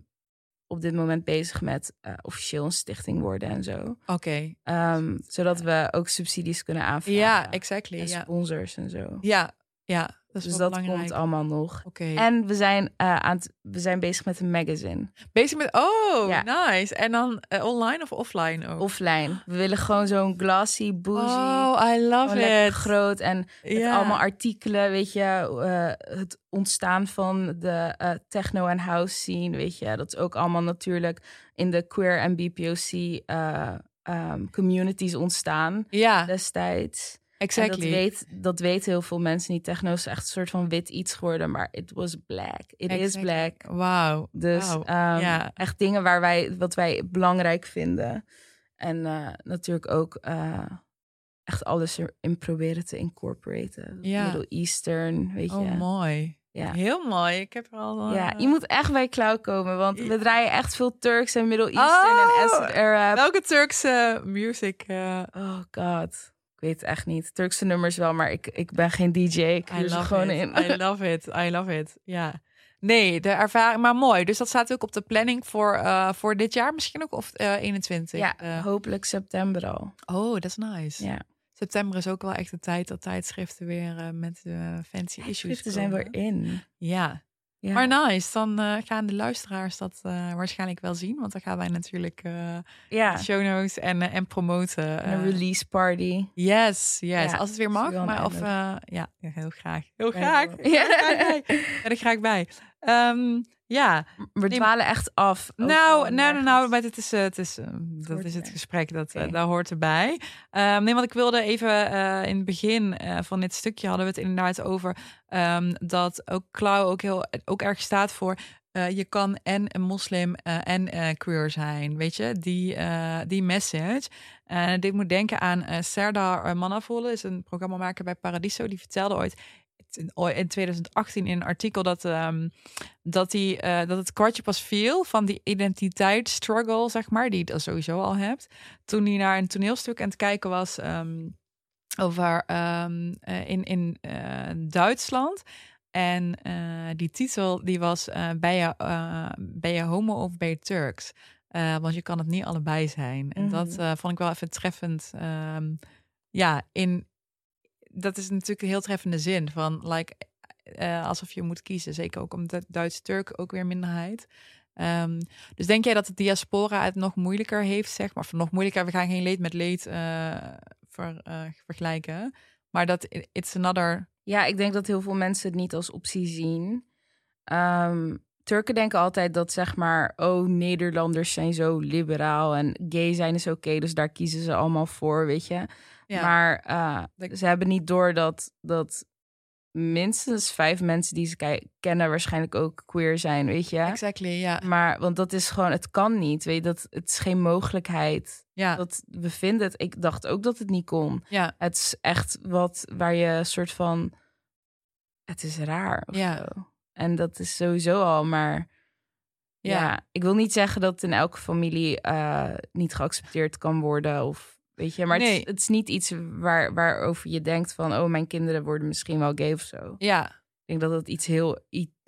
op dit moment bezig met eh, officieel een stichting worden en zo. Oké. Ehm, zodat we ook subsidies kunnen aanvragen. Ja, exactly. En Ja. sponsors en zo. ja, Ja, dat is dus dat belangrijk. komt allemaal nog. En we zijn, eh, aan het, we zijn bezig met een magazine. Bezig met... Oh, Ja. nice. En dan eh, online of offline ook? Offline. We willen gewoon zo'n glossy, bougie. Oh, I love it. groot. En met Ja. allemaal artikelen, weet je. eh, het ontstaan van de techno en house scene, weet je. Dat is ook allemaal natuurlijk in de queer en BPOC eh, ehm, communities ontstaan Ja, destijds. En exactly. dat, weet, dat weten heel veel mensen niet. Techno is echt een soort van wit iets geworden, maar it was black. It is black. Wauw. Dus ehm, Ja. echt dingen waar wij, wat wij belangrijk vinden. En eh, natuurlijk ook eh, echt alles erin proberen te incorporaten. Ja. Middle Eastern, weet je. Oh, mooi. ja. Heel mooi. Ik heb er al... ja, eh, je moet echt bij Cloud komen, want we draaien echt veel Turks en Middle Eastern Oh! en Arab. Welke Turkse music? Oh god, ik weet het echt niet. Turkse nummers wel, maar ik, ik ben geen DJ. Ik I love gewoon it. in. I love it. I love it. Ja. Nee, de ervaring, maar mooi. Dus dat staat ook op de planning voor, eh, voor dit jaar misschien ook, of eh 21. ja, Eh, hopelijk september al. oh, dat is nice. Ja, September is ook wel echt de tijd dat tijdschriften weer eh, met eh, fancy issues schriften zijn weer in. Ja. Ja. maar nice. Dan eh, gaan de luisteraars dat eh, waarschijnlijk wel zien, want dan gaan wij natuurlijk ja. show notes en, en promoten. En een release party. Yes, yes. Ja, Als het weer mag. Maar of ja, ja, heel graag. Heel Ja, graag. er graag bij. Ik bij. Ja, We dwalen echt af. nou, nou, nou, nou, maar het is, eh, het is, eh, dat hoort is het gesprek, dat, eh, daar hoort erbij. Ehm, nee, want ik wilde even in het begin van dit stukje hadden we het inderdaad over ehm, dat ook Clau ook heel ook erg staat voor. je kan en een moslim en eh, queer zijn, weet je, die, die message. En dit moet denken aan Serdar Manavolle, is een programmamaker bij Paradiso. Die vertelde ooit in, in 2018 in een artikel dat, ehm, dat, die, eh, dat het kwartje pas viel van die identiteitsstruggle, zeg maar, die je dan sowieso al hebt. Toen hij naar een toneelstuk aan het kijken was ehm, over ehm, eh, in, in eh, Duitsland. En die titel die was ben, je, ben je homo of ben je Turks? Want je kan het niet allebei zijn. En dat Mhm. vond ik wel even treffend. ja, in, dat is natuurlijk een heel treffende zin van like, eh, alsof je moet kiezen. Zeker ook omdat Duits-Turk ook weer minderheid. Ehm, dus denk jij dat de diaspora het nog moeilijker heeft, zeg maar? Of nog moeilijker, we gaan geen leed met leed eh, ver, eh, vergelijken. Maar dat it's another... Ja, ik denk dat heel veel mensen het niet als optie zien. Ehm, Turken denken altijd dat, zeg maar, oh, Nederlanders zijn zo liberaal en gay zijn is oké, dus daar kiezen ze allemaal voor, weet je. Ja, Maar eh, ze hebben niet door dat, dat minstens vijf mensen die ze kennen waarschijnlijk ook queer zijn, weet je. exactly, ja. Maar, want dat is gewoon, het kan niet, weet je, dat, het is geen mogelijkheid. Ja, Dat, we vinden het, ik dacht ook dat het niet kon. ja, Het is echt wat waar je soort van. Het is raar. Of Ja. Zo. En dat is sowieso al, maar. Ja. Ja. ik wil niet zeggen dat in elke familie eh, niet geaccepteerd kan worden. Of weet je, maar het, is, het is niet iets waar, waarover je denkt van, oh, mijn kinderen worden misschien wel gay of zo. ja. Ik denk dat het iets heel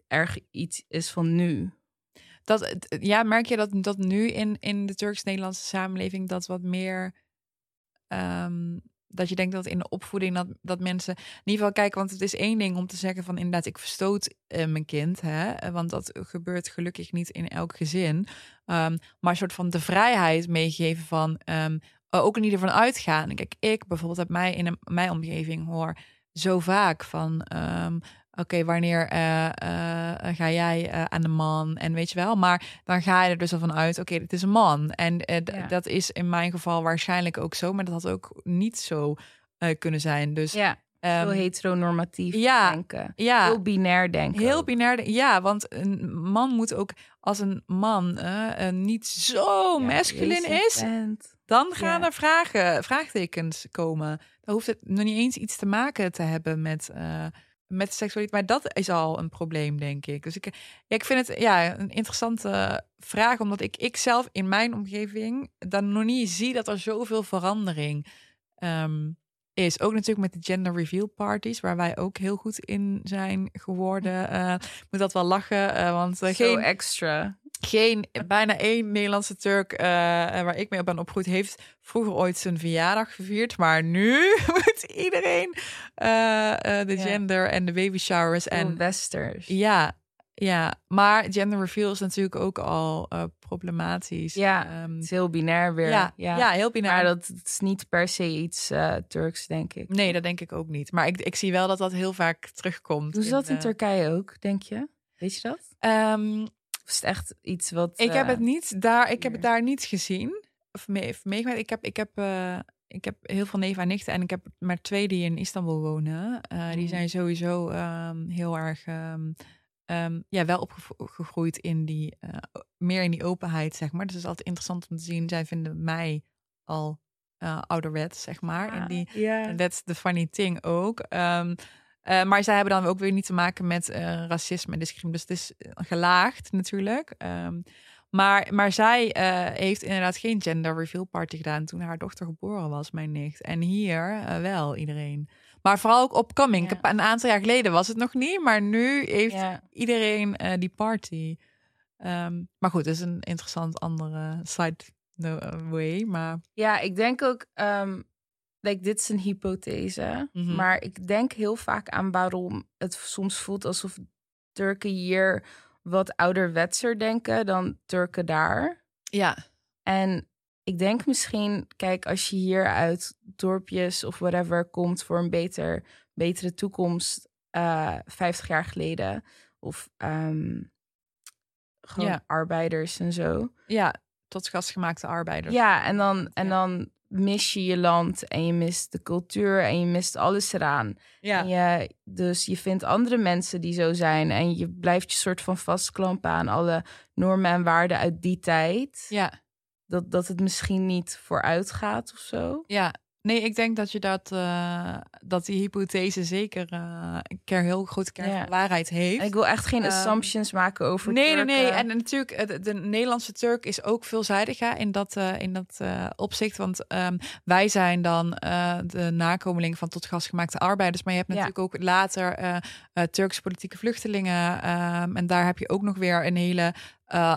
erg iets is van nu. Dat, ja, merk je dat, dat nu in, in de Turks-Nederlandse samenleving dat wat meer. ehm, dat je denkt dat in de opvoeding dat, dat mensen in ieder geval kijken, want het is één ding om te zeggen van inderdaad, ik verstoot eh, mijn kind, hè, want dat gebeurt gelukkig niet in elk gezin, Ehm, maar een soort van de vrijheid meegeven van ehm, ook in ieder geval uitgaan. Kijk, ik bijvoorbeeld heb mij in een, mijn omgeving hoor zo vaak van ehm, oké, wanneer eh, eh, ga jij eh, aan de man? En weet je wel, maar dan ga je er dus al van uit, oké, dit is een man. En eh, Ja. dat is in mijn geval waarschijnlijk ook zo, maar dat had ook niet zo eh, kunnen zijn. Dus Ja, ehm, heel heteronormatief ja, denken. ja, Heel binair denken. Heel ook. binair. Ja, want een man moet ook als een man eh, eh, niet zo Ja, masculin is. Dan gaan Ja. er vragen, vraagtekens komen. Dan hoeft het nog niet eens iets te maken te hebben met, eh, met seksualiteit. Maar dat is al een probleem, denk ik. Dus ik, ja, ik vind het ja, een interessante vraag, omdat ik, ik zelf in mijn omgeving dan nog niet zie dat er zoveel verandering ehm, is. Ook natuurlijk met de gender reveal parties, waar wij ook heel goed in zijn geworden. Ik moet dat wel lachen, eh, want Zo geen, extra. Geen, bijna één Nederlandse Turk uh, waar ik mee op ben opgegroeid, heeft vroeger ooit zijn verjaardag gevierd. Maar nu moet iedereen uh, uh, de gender en de baby showers en westers. Ja, ja, maar gender reveal is natuurlijk ook al problematisch. Ja, um, het is heel binair weer. Ja, ja. ja heel binair. Maar dat is niet per se iets Turks, denk ik. Nee, dat denk ik ook niet. Maar ik, ik zie wel dat dat heel vaak terugkomt. Hoe is dat in, Turkije ook, denk je? Weet je dat? Um, is het echt iets wat. Ik heb het niet daar. Ik heb het daar niet gezien. Of meegemaakt. Ik heb, ik heb, uh, ik heb heel veel neven en nichten. En ik heb maar twee die in Istanbul wonen. Uh, die mm. zijn sowieso um, heel erg. Um, um, ja, wel opgegroeid in die. Uh, meer in die openheid, zeg maar. Dus het is altijd interessant om te zien. Zij vinden mij al ouderwets, zeg maar. in die, yeah. That's the funny thing ook. Uh, maar zij hebben dan ook weer niet te maken met uh, racisme en discriminatie. Dus het is eh, gelaagd natuurlijk. Um, maar, maar zij heeft inderdaad geen gender reveal party gedaan toen haar dochter geboren was, mijn nicht. En hier wel iedereen. Maar vooral ook op coming. Ja. Een aantal jaar geleden was het nog niet, maar nu heeft ja. iedereen die party. Um, maar goed, dat is een interessant andere side way. Maar... Ja, ik denk ook um, like, dit is een hypothese. Mhm. Maar ik denk heel vaak aan waarom het soms voelt alsof Turken hier wat ouderwetser denken dan Turken daar. Ja. En ik denk misschien, kijk, als je hier uit dorpjes of whatever komt voor een beter, betere toekomst, uh, eh, 50 jaar geleden. Of um, gewoon arbeiders en zo. Ja, tot gastgemaakte arbeiders. Ja, en dan, en dan mis je je land en je mist de cultuur en je mist alles eraan. Ja. En je, dus je vindt andere mensen die zo zijn en je blijft je soort van vastklampen aan alle normen en waarden uit die tijd. Ja. Dat, dat het misschien niet vooruit gaat of zo. Ja, Nee, ik denk dat je dat, uh, dat die hypothese zeker uh, een keer heel grote kern ja. waarheid heeft. En ik wil echt geen um, assumptions maken over. Nee, Turken. nee, nee. En, en natuurlijk, de, de, Nederlandse Turk is ook veelzijdig in dat, uh, in dat opzicht. Want um, wij zijn dan de nakomeling van tot gemaakte arbeiders. Maar je hebt natuurlijk ja. ook later Turkse politieke vluchtelingen. Um, en daar heb je ook nog weer een hele.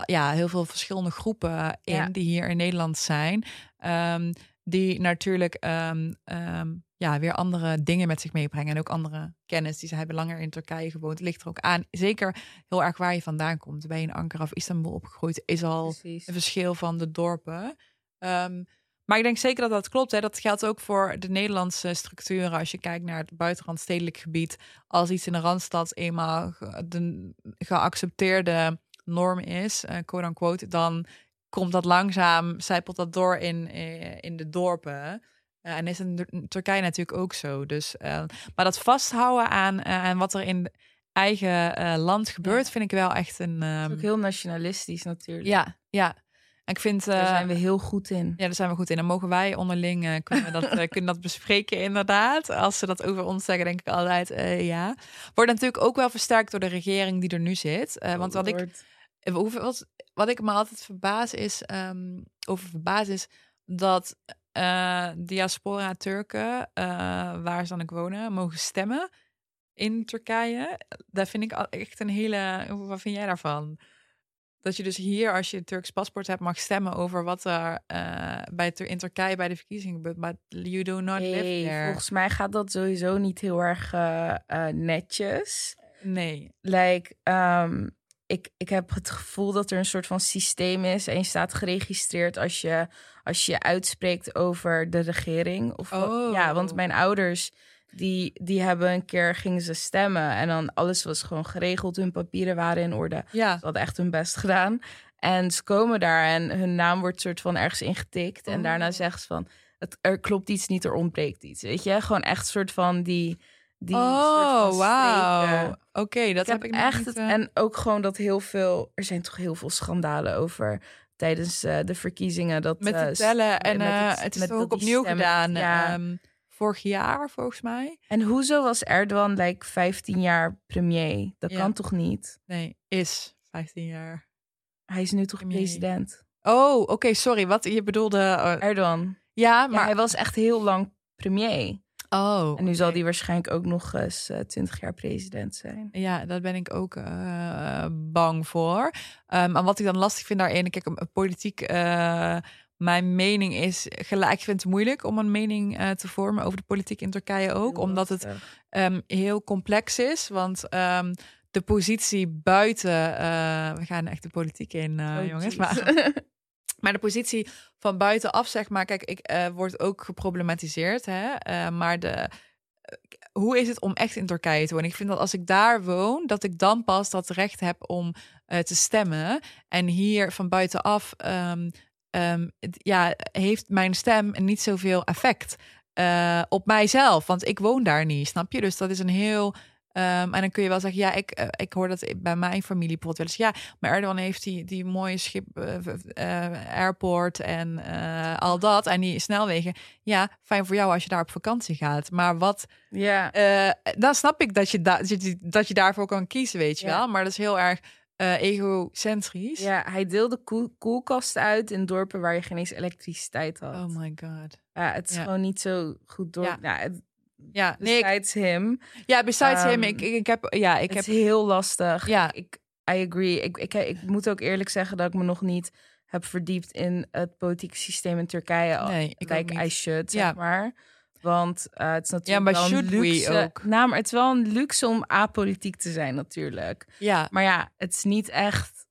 ja, heel veel verschillende groepen in die hier in Nederland zijn. Um, die natuurlijk um, um, ja, weer andere dingen met zich meebrengen. En ook andere kennis. Die ze hebben langer in Turkije gewoond. Ligt er ook aan. Zeker heel erg waar je vandaan komt. Ben je in Ankara of Istanbul opgegroeid, is al Precies. een verschil van de dorpen. Um, maar ik denk zeker dat dat klopt. Hè. Dat geldt ook voor de Nederlandse structuren. Als je kijkt naar het buitenrandstedelijk gebied. Als iets in de Randstad eenmaal de geaccepteerde norm is, uh, quote unquote, dan komt dat langzaam, zijpelt dat door in, eh, in de dorpen. Uh, en is in Turkije natuurlijk ook zo. Dus, uh, maar dat vasthouden aan, uh, aan wat er in eigen land gebeurt, vind ik wel echt een. Um... ook heel nationalistisch natuurlijk. Ja, ja. En ik vind. daar zijn we heel goed in. Ja, daar zijn we goed in. Dan mogen wij onderling kunnen dat, kunnen dat bespreken, inderdaad. Als ze dat over ons zeggen, denk ik altijd ja. Wordt natuurlijk ook wel versterkt door de regering die er nu zit. want wat ik. Hoeveel, wat ik me altijd verbaas is, um, over verbaas is, dat uh, diaspora Turken, uh, waar ze dan ook wonen, mogen stemmen in Turkije. Dat vind ik echt een hele. Wat vind jij daarvan? Dat je dus hier, als je een Turks paspoort hebt, mag stemmen over wat er uh, bij in Turkije bij de verkiezingen gebeurt. Maar you do not live there. Volgens mij gaat dat sowieso niet heel erg netjes. Nee. Like, um, ik, ik heb het gevoel dat er een soort van systeem is en je staat geregistreerd als je, als je uitspreekt over de regering. Of oh. Ja, want mijn ouders, die, die hebben een keer gingen ze stemmen en dan alles was gewoon geregeld, hun papieren waren in orde. Ja. Ze hadden echt hun best gedaan. En ze komen daar en hun naam wordt soort van ergens ingetikt. En daarna oh. zegt ze van, het, er klopt iets niet, er ontbreekt iets. Weet je, gewoon echt soort van die die oh, wauw. Oké, dat heb, ik echt. Niet, het, uh... En ook gewoon dat heel veel. Er zijn toch heel veel schandalen over tijdens uh, de verkiezingen. Dat, met het tellen en het, het, is ook opnieuw stemmen, gedaan. Ja. Um, vorig jaar, volgens mij. En hoezo was Erdogan like 15 jaar premier? Dat ja. kan toch niet? Nee, is 15 jaar. Hij is nu toch premier. president? Oh, oké, okay, sorry. Wat je bedoelde? Erdogan. Ja, maar ja, hij was echt heel lang premier. Oh, En nu zal die waarschijnlijk ook nog eens eh, 20 jaar president zijn. Ja, daar ben ik ook eh, bang voor. Um, en wat ik dan lastig vind daarin, kijk, politiek, eh, mijn mening is gelijk. Ik vind het moeilijk om een mening eh, te vormen over de politiek in Turkije ook, Heel omdat het um, heel complex is. Want um, de positie buiten, uh, we gaan echt de politiek in, uh, Oh, jongens. Maar, maar de positie van buitenaf, zeg maar, kijk, ik uh, wordt ook geproblematiseerd. Hè? Uh, maar de, hoe is het om echt in Turkije te wonen? Ik vind dat als ik daar woon, dat ik dan pas dat recht heb om te stemmen. En hier van buitenaf, um, het, ja, heeft mijn stem niet zoveel effect op mijzelf. Want ik woon daar niet, snap je? Dus dat is een heel. Um, en dan kun je wel zeggen, ja, ik, uh, ik hoor dat bij mijn familie bijvoorbeeld wel eens. Ja, maar Erdogan heeft die, die mooie schip, uh, airport en al dat. En die snelwegen. Ja, fijn voor jou als je daar op vakantie gaat. Maar wat... Ja. Dan snap ik dat je, da dat je, dat je daarvoor kan kiezen, weet je Ja. wel. Maar dat is heel erg egocentrisch. Ja, hij deelde koel koelkasten uit in dorpen waar je geen eens elektriciteit had. Oh my god. Ja, het is Ja. gewoon niet zo goed door. Ja. Ja. het, Ja, nee, ik, besides him. ja besides Um, ik, ik, ik heb... Ja, ik het heb... is heel lastig. Ja. Ik, I agree. Ik, ik, ik moet ook eerlijk zeggen dat ik me nog niet heb verdiept in het politieke systeem in Turkije. Nee, ik like. I should, zeg Ja. maar. Want uh, het is natuurlijk Ja, maar wel een we ook? Nou, maar het is wel een luxe om apolitiek te zijn natuurlijk. Ja, Maar ja, het is niet echt...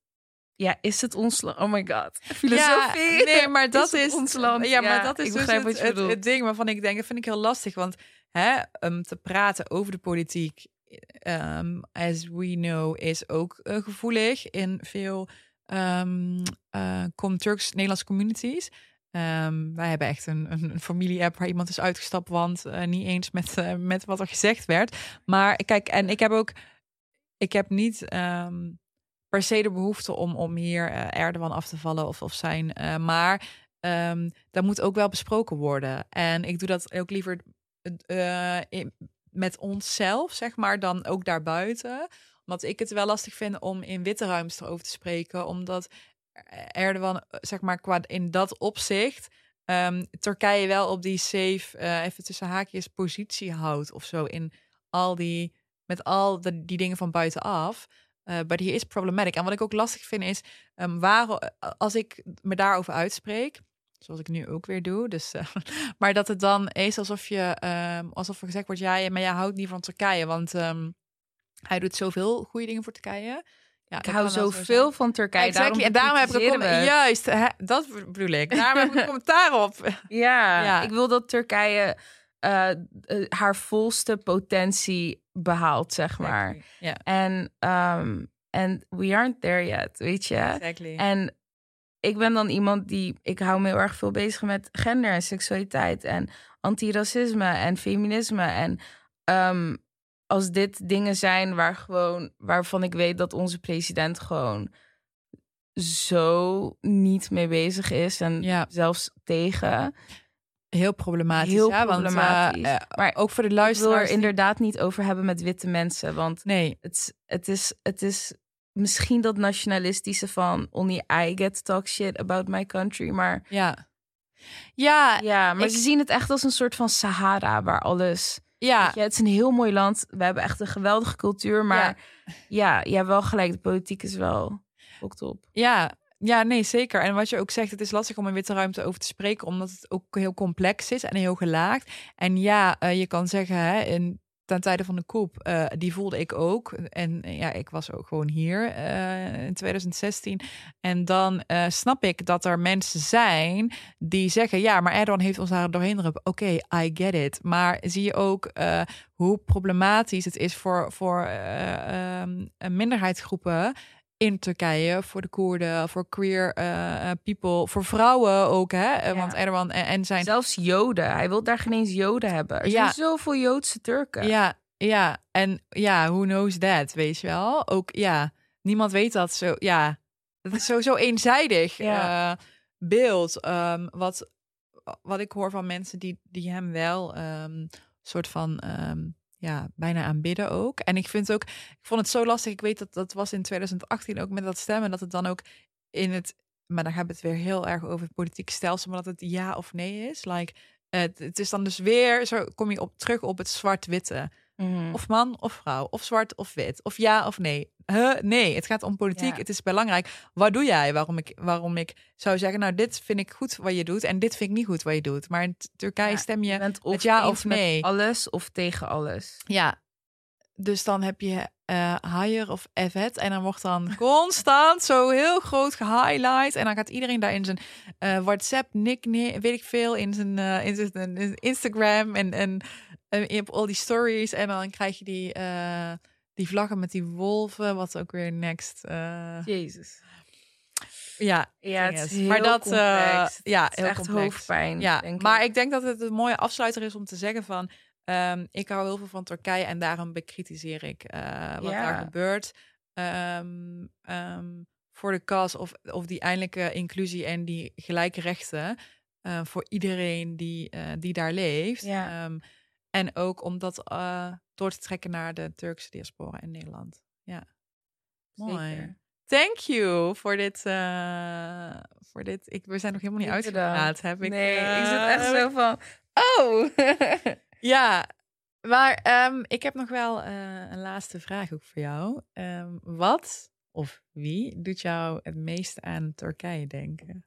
Ja, is het ons land? Oh my god. Filosofie. Ja, nee, maar dat is, ons land? Ja, maar dat is ik dus het, het ding waarvan ik denk, dat vind ik heel lastig, want hè, te praten over de politiek, um, as we know, is ook uh, gevoelig in veel um, uh, Turks-Nederlandse communities. Um, wij hebben echt een, een, familie-app waar iemand is uitgestapt, want uh, niet eens met, met wat er gezegd werd. Maar kijk, en ik heb ook, ik heb niet per se de behoefte om, om hier Erdogan af te vallen of, of zijn. Maar um, dat moet ook wel besproken worden. En ik doe dat ook liever in, met onszelf, zeg maar, dan ook daarbuiten. Omdat ik het wel lastig vind om in witte ruimtes erover te spreken. Omdat Erdogan, zeg maar, qua in dat opzicht. Um, Turkije wel op die safe, uh, even tussen haakjes, positie houdt of zo. In al die, met al de, die dingen van buitenaf. But he is problematic. En wat ik ook lastig vind is, um, waarom, als ik me daarover uitspreek, zoals ik nu ook weer doe, dus, uh, maar dat het dan is alsof je, um, alsof er gezegd wordt, ja, maar jij houdt niet van Turkije, want um, hij doet zoveel goede dingen voor Turkije. Ja, ik hou zoveel zo van Turkije. Exactly. Daarom en daarom heb ik een juist, hè, dat bedoel ik. Daarom heb ik een commentaar op. Ja, ja, ik wil dat Turkije uh, uh, haar volste potentie behaalt, zeg maar. Exactly. Yeah. En um, en we aren't there yet, weet je. Exactly. En ik ben dan iemand die ik hou me heel erg veel bezig met gender en seksualiteit en antiracisme en feminisme en um, als dit dingen zijn waar gewoon, waarvan ik weet dat onze president gewoon zo niet mee bezig is en ja. zelfs tegen. Heel problematisch. Heel ja, problematisch. Want, uh, maar ook voor de Ik wil luisteraars. er inderdaad niet over hebben met witte mensen. Want nee. het, het, is, het is misschien dat nationalistische van only I get to talk shit about my country. Maar ja, ja, ja maar ik... ze zien het echt als een soort van Sahara waar alles. Ja. Je, het is een heel mooi land. We hebben echt een geweldige cultuur. Maar ja, ja je hebt wel gelijk. De politiek is wel ook top. Ja, ja, nee, zeker. En wat je ook zegt, het is lastig om in witte ruimte over te spreken, omdat het ook heel complex is en heel gelaagd. En ja, uh, je kan zeggen, hè, in, ten tijde van de koep, uh, die voelde ik ook. En ja, ik was ook gewoon hier uh, in 2016. En dan snap ik dat er mensen zijn die zeggen, ja, maar Erdogan heeft ons daar doorheen geroepen. Oké, I get it. Maar zie je ook hoe problematisch het is voor, voor minderheidsgroepen in Turkije voor de Koerden, voor queer uh, people, voor vrouwen ook, hè? Ja. Want Erdogan en, en, zijn zelfs Joden. Hij wil daar geen eens Joden hebben. Er ja. zijn zoveel Joodse Turken. Ja, ja, en ja, who knows that, weet je wel? Ook ja, niemand weet dat zo. Ja, dat is sowieso eenzijdig ja. uh, beeld. Um, wat wat ik hoor van mensen die die hem wel um, soort van um, ja, bijna aanbidden ook. En ik vind ook, ik vond het zo lastig. Ik weet dat dat was in 2018 ook met dat stemmen, dat het dan ook in het, maar dan hebben we het weer heel erg over het politieke stelsel, maar dat het ja of nee is. Like, het, het is dan dus weer, zo kom je op, terug op het zwart-witte. Mhm. Of man of vrouw, of zwart of wit, of ja of nee. Huh? Nee, het gaat om politiek. Ja. Het is belangrijk. Wat doe jij? Waarom ik, waarom ik zou zeggen, nou, dit vind ik goed wat je doet en dit vind ik niet goed wat je doet. Maar in Turkije Ja, stem je, of met ja of met nee. alles of tegen alles. Ja. Dus dan heb je eh higher of evet en dan wordt dan constant zo heel groot gehighlight en dan gaat iedereen daar in zijn eh, WhatsApp nickname, weet ik veel, in zijn, eh, in zijn in zijn Instagram en en eh, op al die stories en dan krijg je die eh, die vlaggen met die wolven, wat ook weer next. eh, Jezus. ja, Ja, het is heel maar dat complex. eh, ja, Het is heel echt complex. hoofdpijn. Ja, denk maar ik. ik denk dat het een mooie afsluiter is om te zeggen van... ehm, ik hou heel veel van Turkije en daarom bekritiseer ik wat Ja. daar gebeurt. Ehm, ehm, voor de cause of, of die eindelijke inclusie en die gelijke rechten... voor iedereen die, die daar leeft. Ja. En ook om dat eh, door te trekken naar de Turkse diaspora in Nederland. Ja, mooi. Zeker. Thank you voor dit. eh, voor dit. Ik, we zijn nog helemaal niet uitgepraat. Heb ik, nee, ik zit eh, echt zo van... Oh! Ja, maar ehm, ik heb nog wel eh, een laatste vraag ook voor jou. Ehm, wat of wie doet jou het meest aan Turkije denken?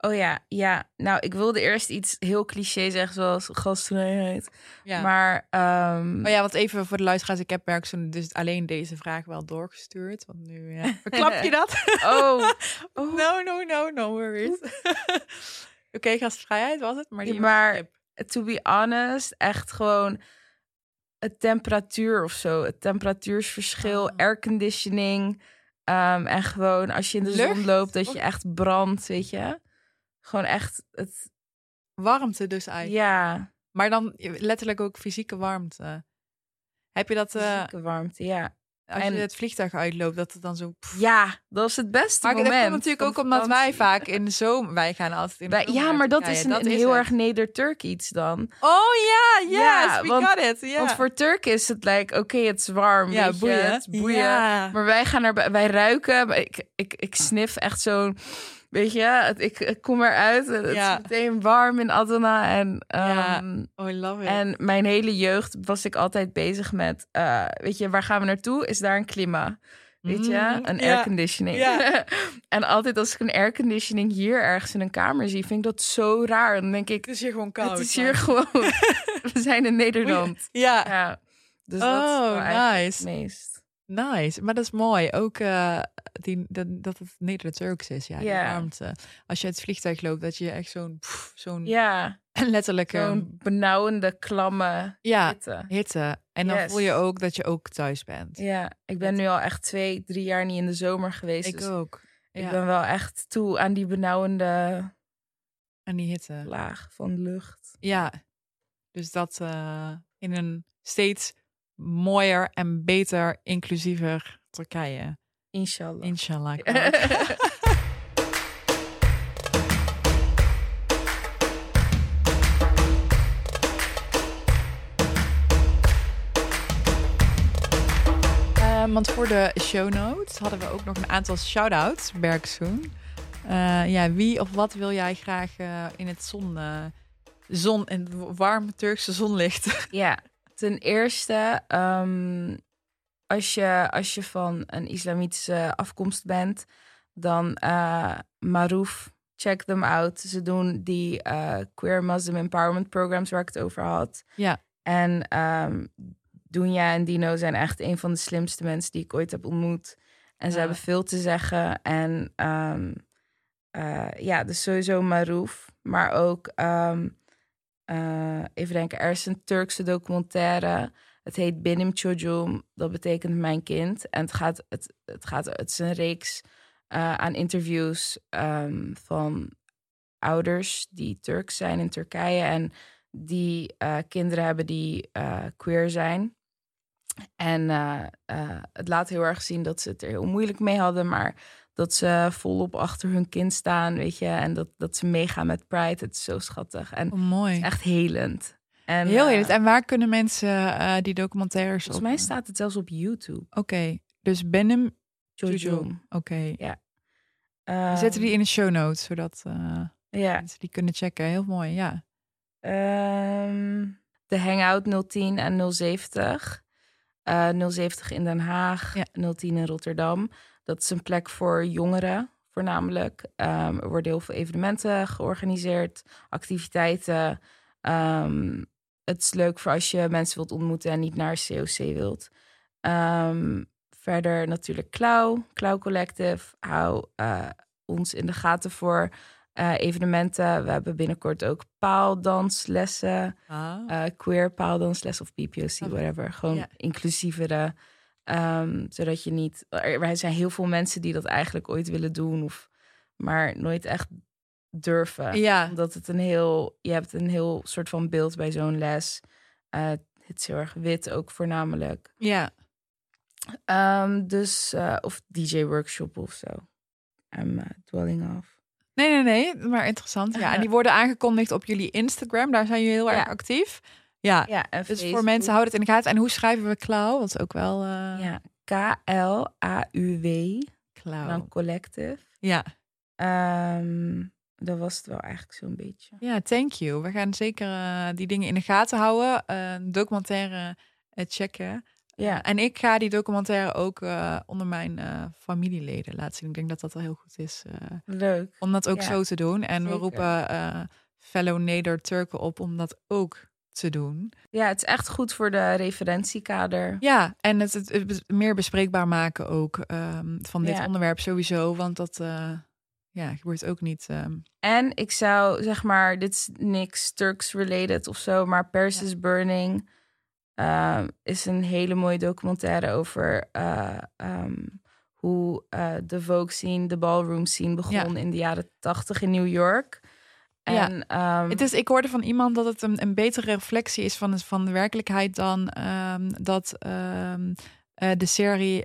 Oh ja, ja. Nou, ik wilde eerst iets heel cliché zeggen, zoals gastvrijheid. Ja. Maar... ehm, Oh ja, want even voor de luisteraars. Ik heb Bergson dus alleen deze vraag wel doorgestuurd. Want nu ja, verklap je dat? Oh. oh. No, no, no, no worries. Oké, gastvrijheid was het. Maar, die Ja, maar- to be honest, echt gewoon het temperatuur of zo. Het temperatuursverschil, Oh. airconditioning. ehm, en gewoon als je in de zon loopt, dat je echt brandt, weet je. Gewoon echt het, warmte dus eigenlijk. ja, Maar dan letterlijk ook fysieke warmte. Heb je dat eh, fysieke warmte, ja. als en- je het vliegtuig uitloopt, dat het dan zo... Ja, dat is het beste Maar dat moment. komt natuurlijk ook omdat wij vaak in de zomer... Wij gaan altijd in de Wij- zomer ja, maar dat is een, een is heel het. erg Neder-Turk iets dan. Oh ja, yes, Ja, we want- got it. Ja. Want voor Turk is het like, oké, het is warm, ja, boeien. het boeien. Ja. Maar wij gaan er, wij ruiken. maar Ik, ik, ik snif echt zo'n, weet je, het- ik, ik kom eruit. Het Ja. is meteen warm in Adana. En, Ja. ehm, Oh, I love it. en mijn hele jeugd was ik altijd bezig met, eh, weet je, waar gaan we naartoe? Is daar een klima? Weet je, Mm, een ja. airconditioning. Ja. en altijd als ik een airconditioning hier ergens in een kamer zie, vind ik dat zo raar. Dan denk ik, Het is hier gewoon koud. het is hier gewoon, we zijn in Nederland. Ja. Ja, dus dat is Oh, nice. het meest. Nice, maar dat is mooi. Ook eh, die, dat, dat het Neder-Turks is, ja, die warmte. Als je het vliegtuig loopt, dat je echt zo'n zo'n Ja, letterlijke zo'n benauwende, klamme ja, hitte. hitte. En dan Yes. voel je ook dat je ook thuis bent. Ja, ik ben nu al echt twee, drie jaar niet in de zomer geweest. ik dus ook. ik ben wel echt toe aan die benauwende en die hitte. laag van de lucht. Ja, dus dat eh, in een steeds mooier en beter, inclusiever Turkije. Inshallah. Inshallah. Ehm, want voor de show notes hadden we ook nog een aantal shout-outs, Bergsoen. Eh, ja, wie of wat wil jij graag eh, in het zon, zon en het warme Turkse zonlicht? Ja, ten eerste, ehm, als, je, als je van een islamitische afkomst bent, dan eh Maroof, check them out. Ze doen die eh, queer Muslim empowerment programs waar ik het over had. Ja. En ehm Dunja en Dino zijn echt een van de slimste mensen die ik ooit heb ontmoet. En ze Ja. hebben veel te zeggen. En ehm, eh, ja, dus sowieso Maroof. Maar ook, eh, even denken, er is een Turkse documentaire. Het heet Benim Çocuğum, dat betekent mijn kind. En het, gaat, het, het, gaat, het is een reeks eh, aan interviews ehm, van ouders die Turks zijn in Turkije. En die eh, kinderen hebben die queer zijn. En het laat heel erg zien dat ze het er heel moeilijk mee hadden, maar dat ze volop achter hun kind staan, weet je, en dat, dat ze meegaan met Pride. Het is zo schattig en Oh, mooi. echt helend. En, Heel eh, heel. En waar kunnen mensen eh, die documentaires Volgens op? mij staat het zelfs op YouTube. Oké, dus Benim Jojo. Oké. Ehm, We zetten die in de show notes, zodat eh, Ja, mensen die kunnen checken. Heel mooi, ja. Ehm, de Hangout 010 en 070. Eh 070 in Den Haag, Ja. 010 in Rotterdam. Dat is een plek voor jongeren voornamelijk. Ehm, er worden heel veel evenementen georganiseerd, activiteiten. Ehm, het is leuk voor als je mensen wilt ontmoeten en niet naar COC wilt. Ehm, verder natuurlijk Klauw, Klauw Collective. Hou eh, ons in de gaten voor eh, evenementen. We hebben binnenkort ook paaldanslessen, Ah. eh, queer paaldansles of PPOC, Oh, whatever. Gewoon inclusievere. Ehm, zodat je niet... Er zijn heel veel mensen die dat eigenlijk ooit willen doen, of, maar nooit echt durven ja, omdat het een heel, je hebt een heel soort van beeld bij zo'n les. Eh, het is heel erg wit ook voornamelijk. ja. Ehm, dus, eh, of DJ-workshop of zo. I'm eh, dwelling off. Nee, nee, nee, maar interessant. Ja, en die worden aangekondigd op jullie Instagram. Daar zijn jullie heel erg Ja. actief. Ja, Ja, dus voor mensen houden het in de gaten. En hoe schrijven we Klauw? Is ook wel eh Ja, K-L-A-U-W. Klauw. Dan collective. Ja. Ehm, dat was het wel eigenlijk zo'n beetje. ja, thank you. We gaan zeker eh, die dingen in de gaten houden. Eh, documentaire checken. Ja, En ik ga die documentaire ook onder mijn familieleden laten zien. Ik denk dat dat wel heel goed is leuk. om dat ook Ja, zo te doen. En we roepen fellow Neder-Turken op om dat ook te doen. Ja, het is echt goed voor de referentiekader. Ja, en het, het, het meer bespreekbaar maken ook ehm, van dit Ja. onderwerp sowieso. Want dat eh, ja, gebeurt ook niet. ehm. En ik zou zeg maar, dit is niks Turks related of zo, maar Paris Ja. is Burning ehm, is een hele mooie documentaire over eh, hoe eh, de Vogue scene, de ballroom scene begon in de jaren tachtig in New York. Ja. En ehm, Het is, ik hoorde van iemand dat het een, een betere reflectie is van, de- van de werkelijkheid dan ehm, dat ehm, eh, de serie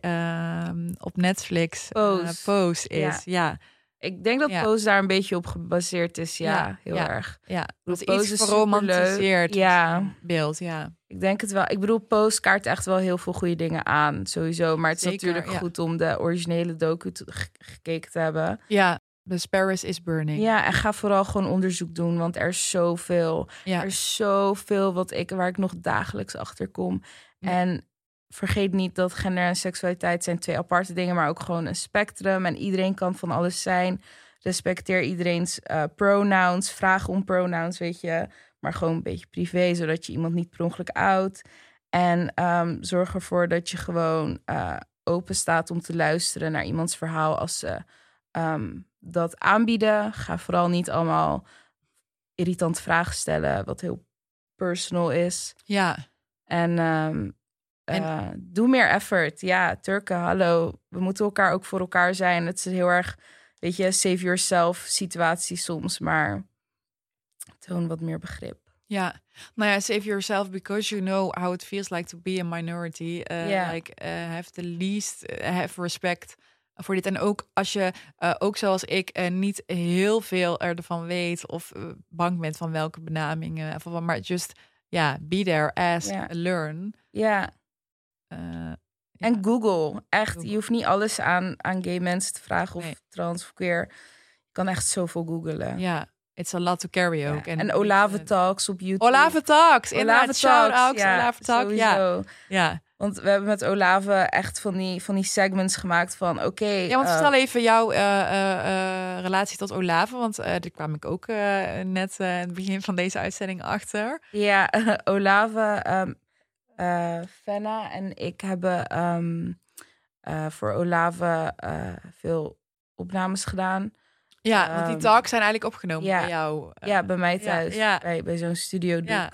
op Netflix eh, Pose. Pose is. Ja. Ja, ik denk dat Ja. Pose daar een beetje op gebaseerd is. Ja, Ja, heel ja. erg. ja. Dat is Pose iets is geromantiseerd. Ja. beeld. Ja, Ik denk het wel. Ik bedoel, Pose kaart echt wel heel veel goede dingen aan, sowieso. Maar het is Zeker, natuurlijk ja. goed om de originele docu te- gekeken te hebben. ja. Dus Paris is burning. Ja, en ga vooral gewoon onderzoek doen, want er is zoveel. ja. Er is zoveel wat ik, waar ik nog dagelijks achter kom. Ja. En vergeet niet dat gender en seksualiteit zijn twee aparte dingen, maar ook gewoon een spectrum. En iedereen kan van alles zijn. Respecteer iedereen's eh, pronouns. Vraag om pronouns, weet je. Maar gewoon een beetje privé, zodat je iemand niet per ongeluk out. En ehm, zorg ervoor dat je gewoon eh, open staat om te luisteren naar iemands verhaal als ze ehm, dat aanbieden. Ga vooral niet allemaal irritant vragen stellen, wat heel personal is. ja. En, ehm, En- eh, doe meer effort. Ja, Turken, hallo. We moeten elkaar ook voor elkaar zijn. Het is heel erg, weet je, save yourself situatie soms, maar toon wat meer begrip. Ja, nou ja, save yourself because you know how it feels like to be a minority. Uh, Ja. Like uh, have the least, have respect voor dit. En ook als je, uh, ook zoals ik, uh, niet heel veel ervan weet of uh, bang bent van welke benamingen, of, maar just ja, be there, ask, learn. Ja, en ja. Google. Echt, Google. je hoeft niet alles aan, aan gay mensen te vragen of Nee. trans of queer. Je kan echt zoveel googlen. Ja, it's a lot to carry Ja. ook. En, Olave Talks op YouTube. Olave Talks, inderdaad. Olave Shout-outs, ja, Olave Talk. Ja, ja. Want we hebben met Olave echt van die, van die segments gemaakt van oké. Ja, want eh, vertel even jouw eh, eh, relatie tot Olave. Want daar kwam ik ook net in het begin van deze uitzending achter. Ja, Olave, eh, Fenna en ik hebben ehm, eh, voor Olave veel opnames gedaan. Ja, want die Ehm, talks zijn eigenlijk opgenomen ja. bij jou. ja, bij mij ja, thuis, ja. bij, bij zo'n studio. ja,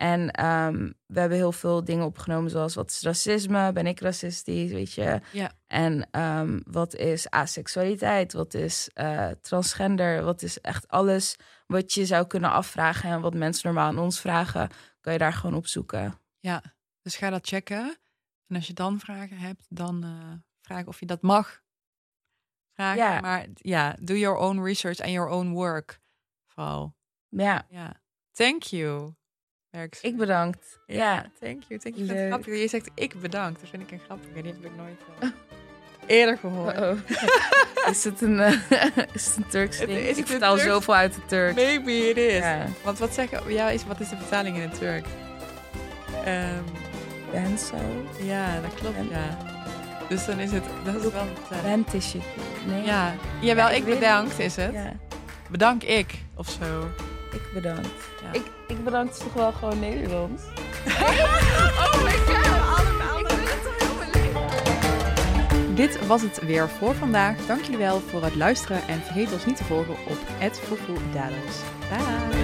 En ehm, we hebben heel veel dingen opgenomen, zoals wat is racisme? Ben ik racistisch? Weet je? Ja. En ehm, wat is asexualiteit? Wat is eh, transgender? Wat is echt alles wat je zou kunnen afvragen en wat mensen normaal aan ons vragen, kan je daar gewoon opzoeken. ja. Dus ga dat checken. En als je dan vragen hebt, dan eh vraag of je dat mag vragen. Ja. Maar ja, do your own research and your own work. Vooral. Ja, Ja. Thank you. Ik bedankt. Ja, thank you. Thank you. Het Leuk. grappig je zegt ik bedankt. Dat vind ik een grappige. Die heb ik nooit. eh, eerder gehoord. Oh. is, het een, uh, is het een Turks ding? Is het ik vertaal Turks- zoveel uit de Turks. Maybe it is. Ja. Want wat zeggen... Ja, is, wat is de vertaling in het Turk? Ehm, Ben zo. ja, dat klopt, ja. Dus dan is het... Dat is wel een. Nee. Ja. Jawel, Ja, ik bedankt is het. Ja, Bedank ik, of zo. Ik bedankt. Ja. Ik, ik bedankt toch wel gewoon Nederlands? Oh my god, allemaal. Dit was het weer voor vandaag. Dank jullie wel voor het luisteren en vergeet ons niet te volgen op @foefoedados. Bye.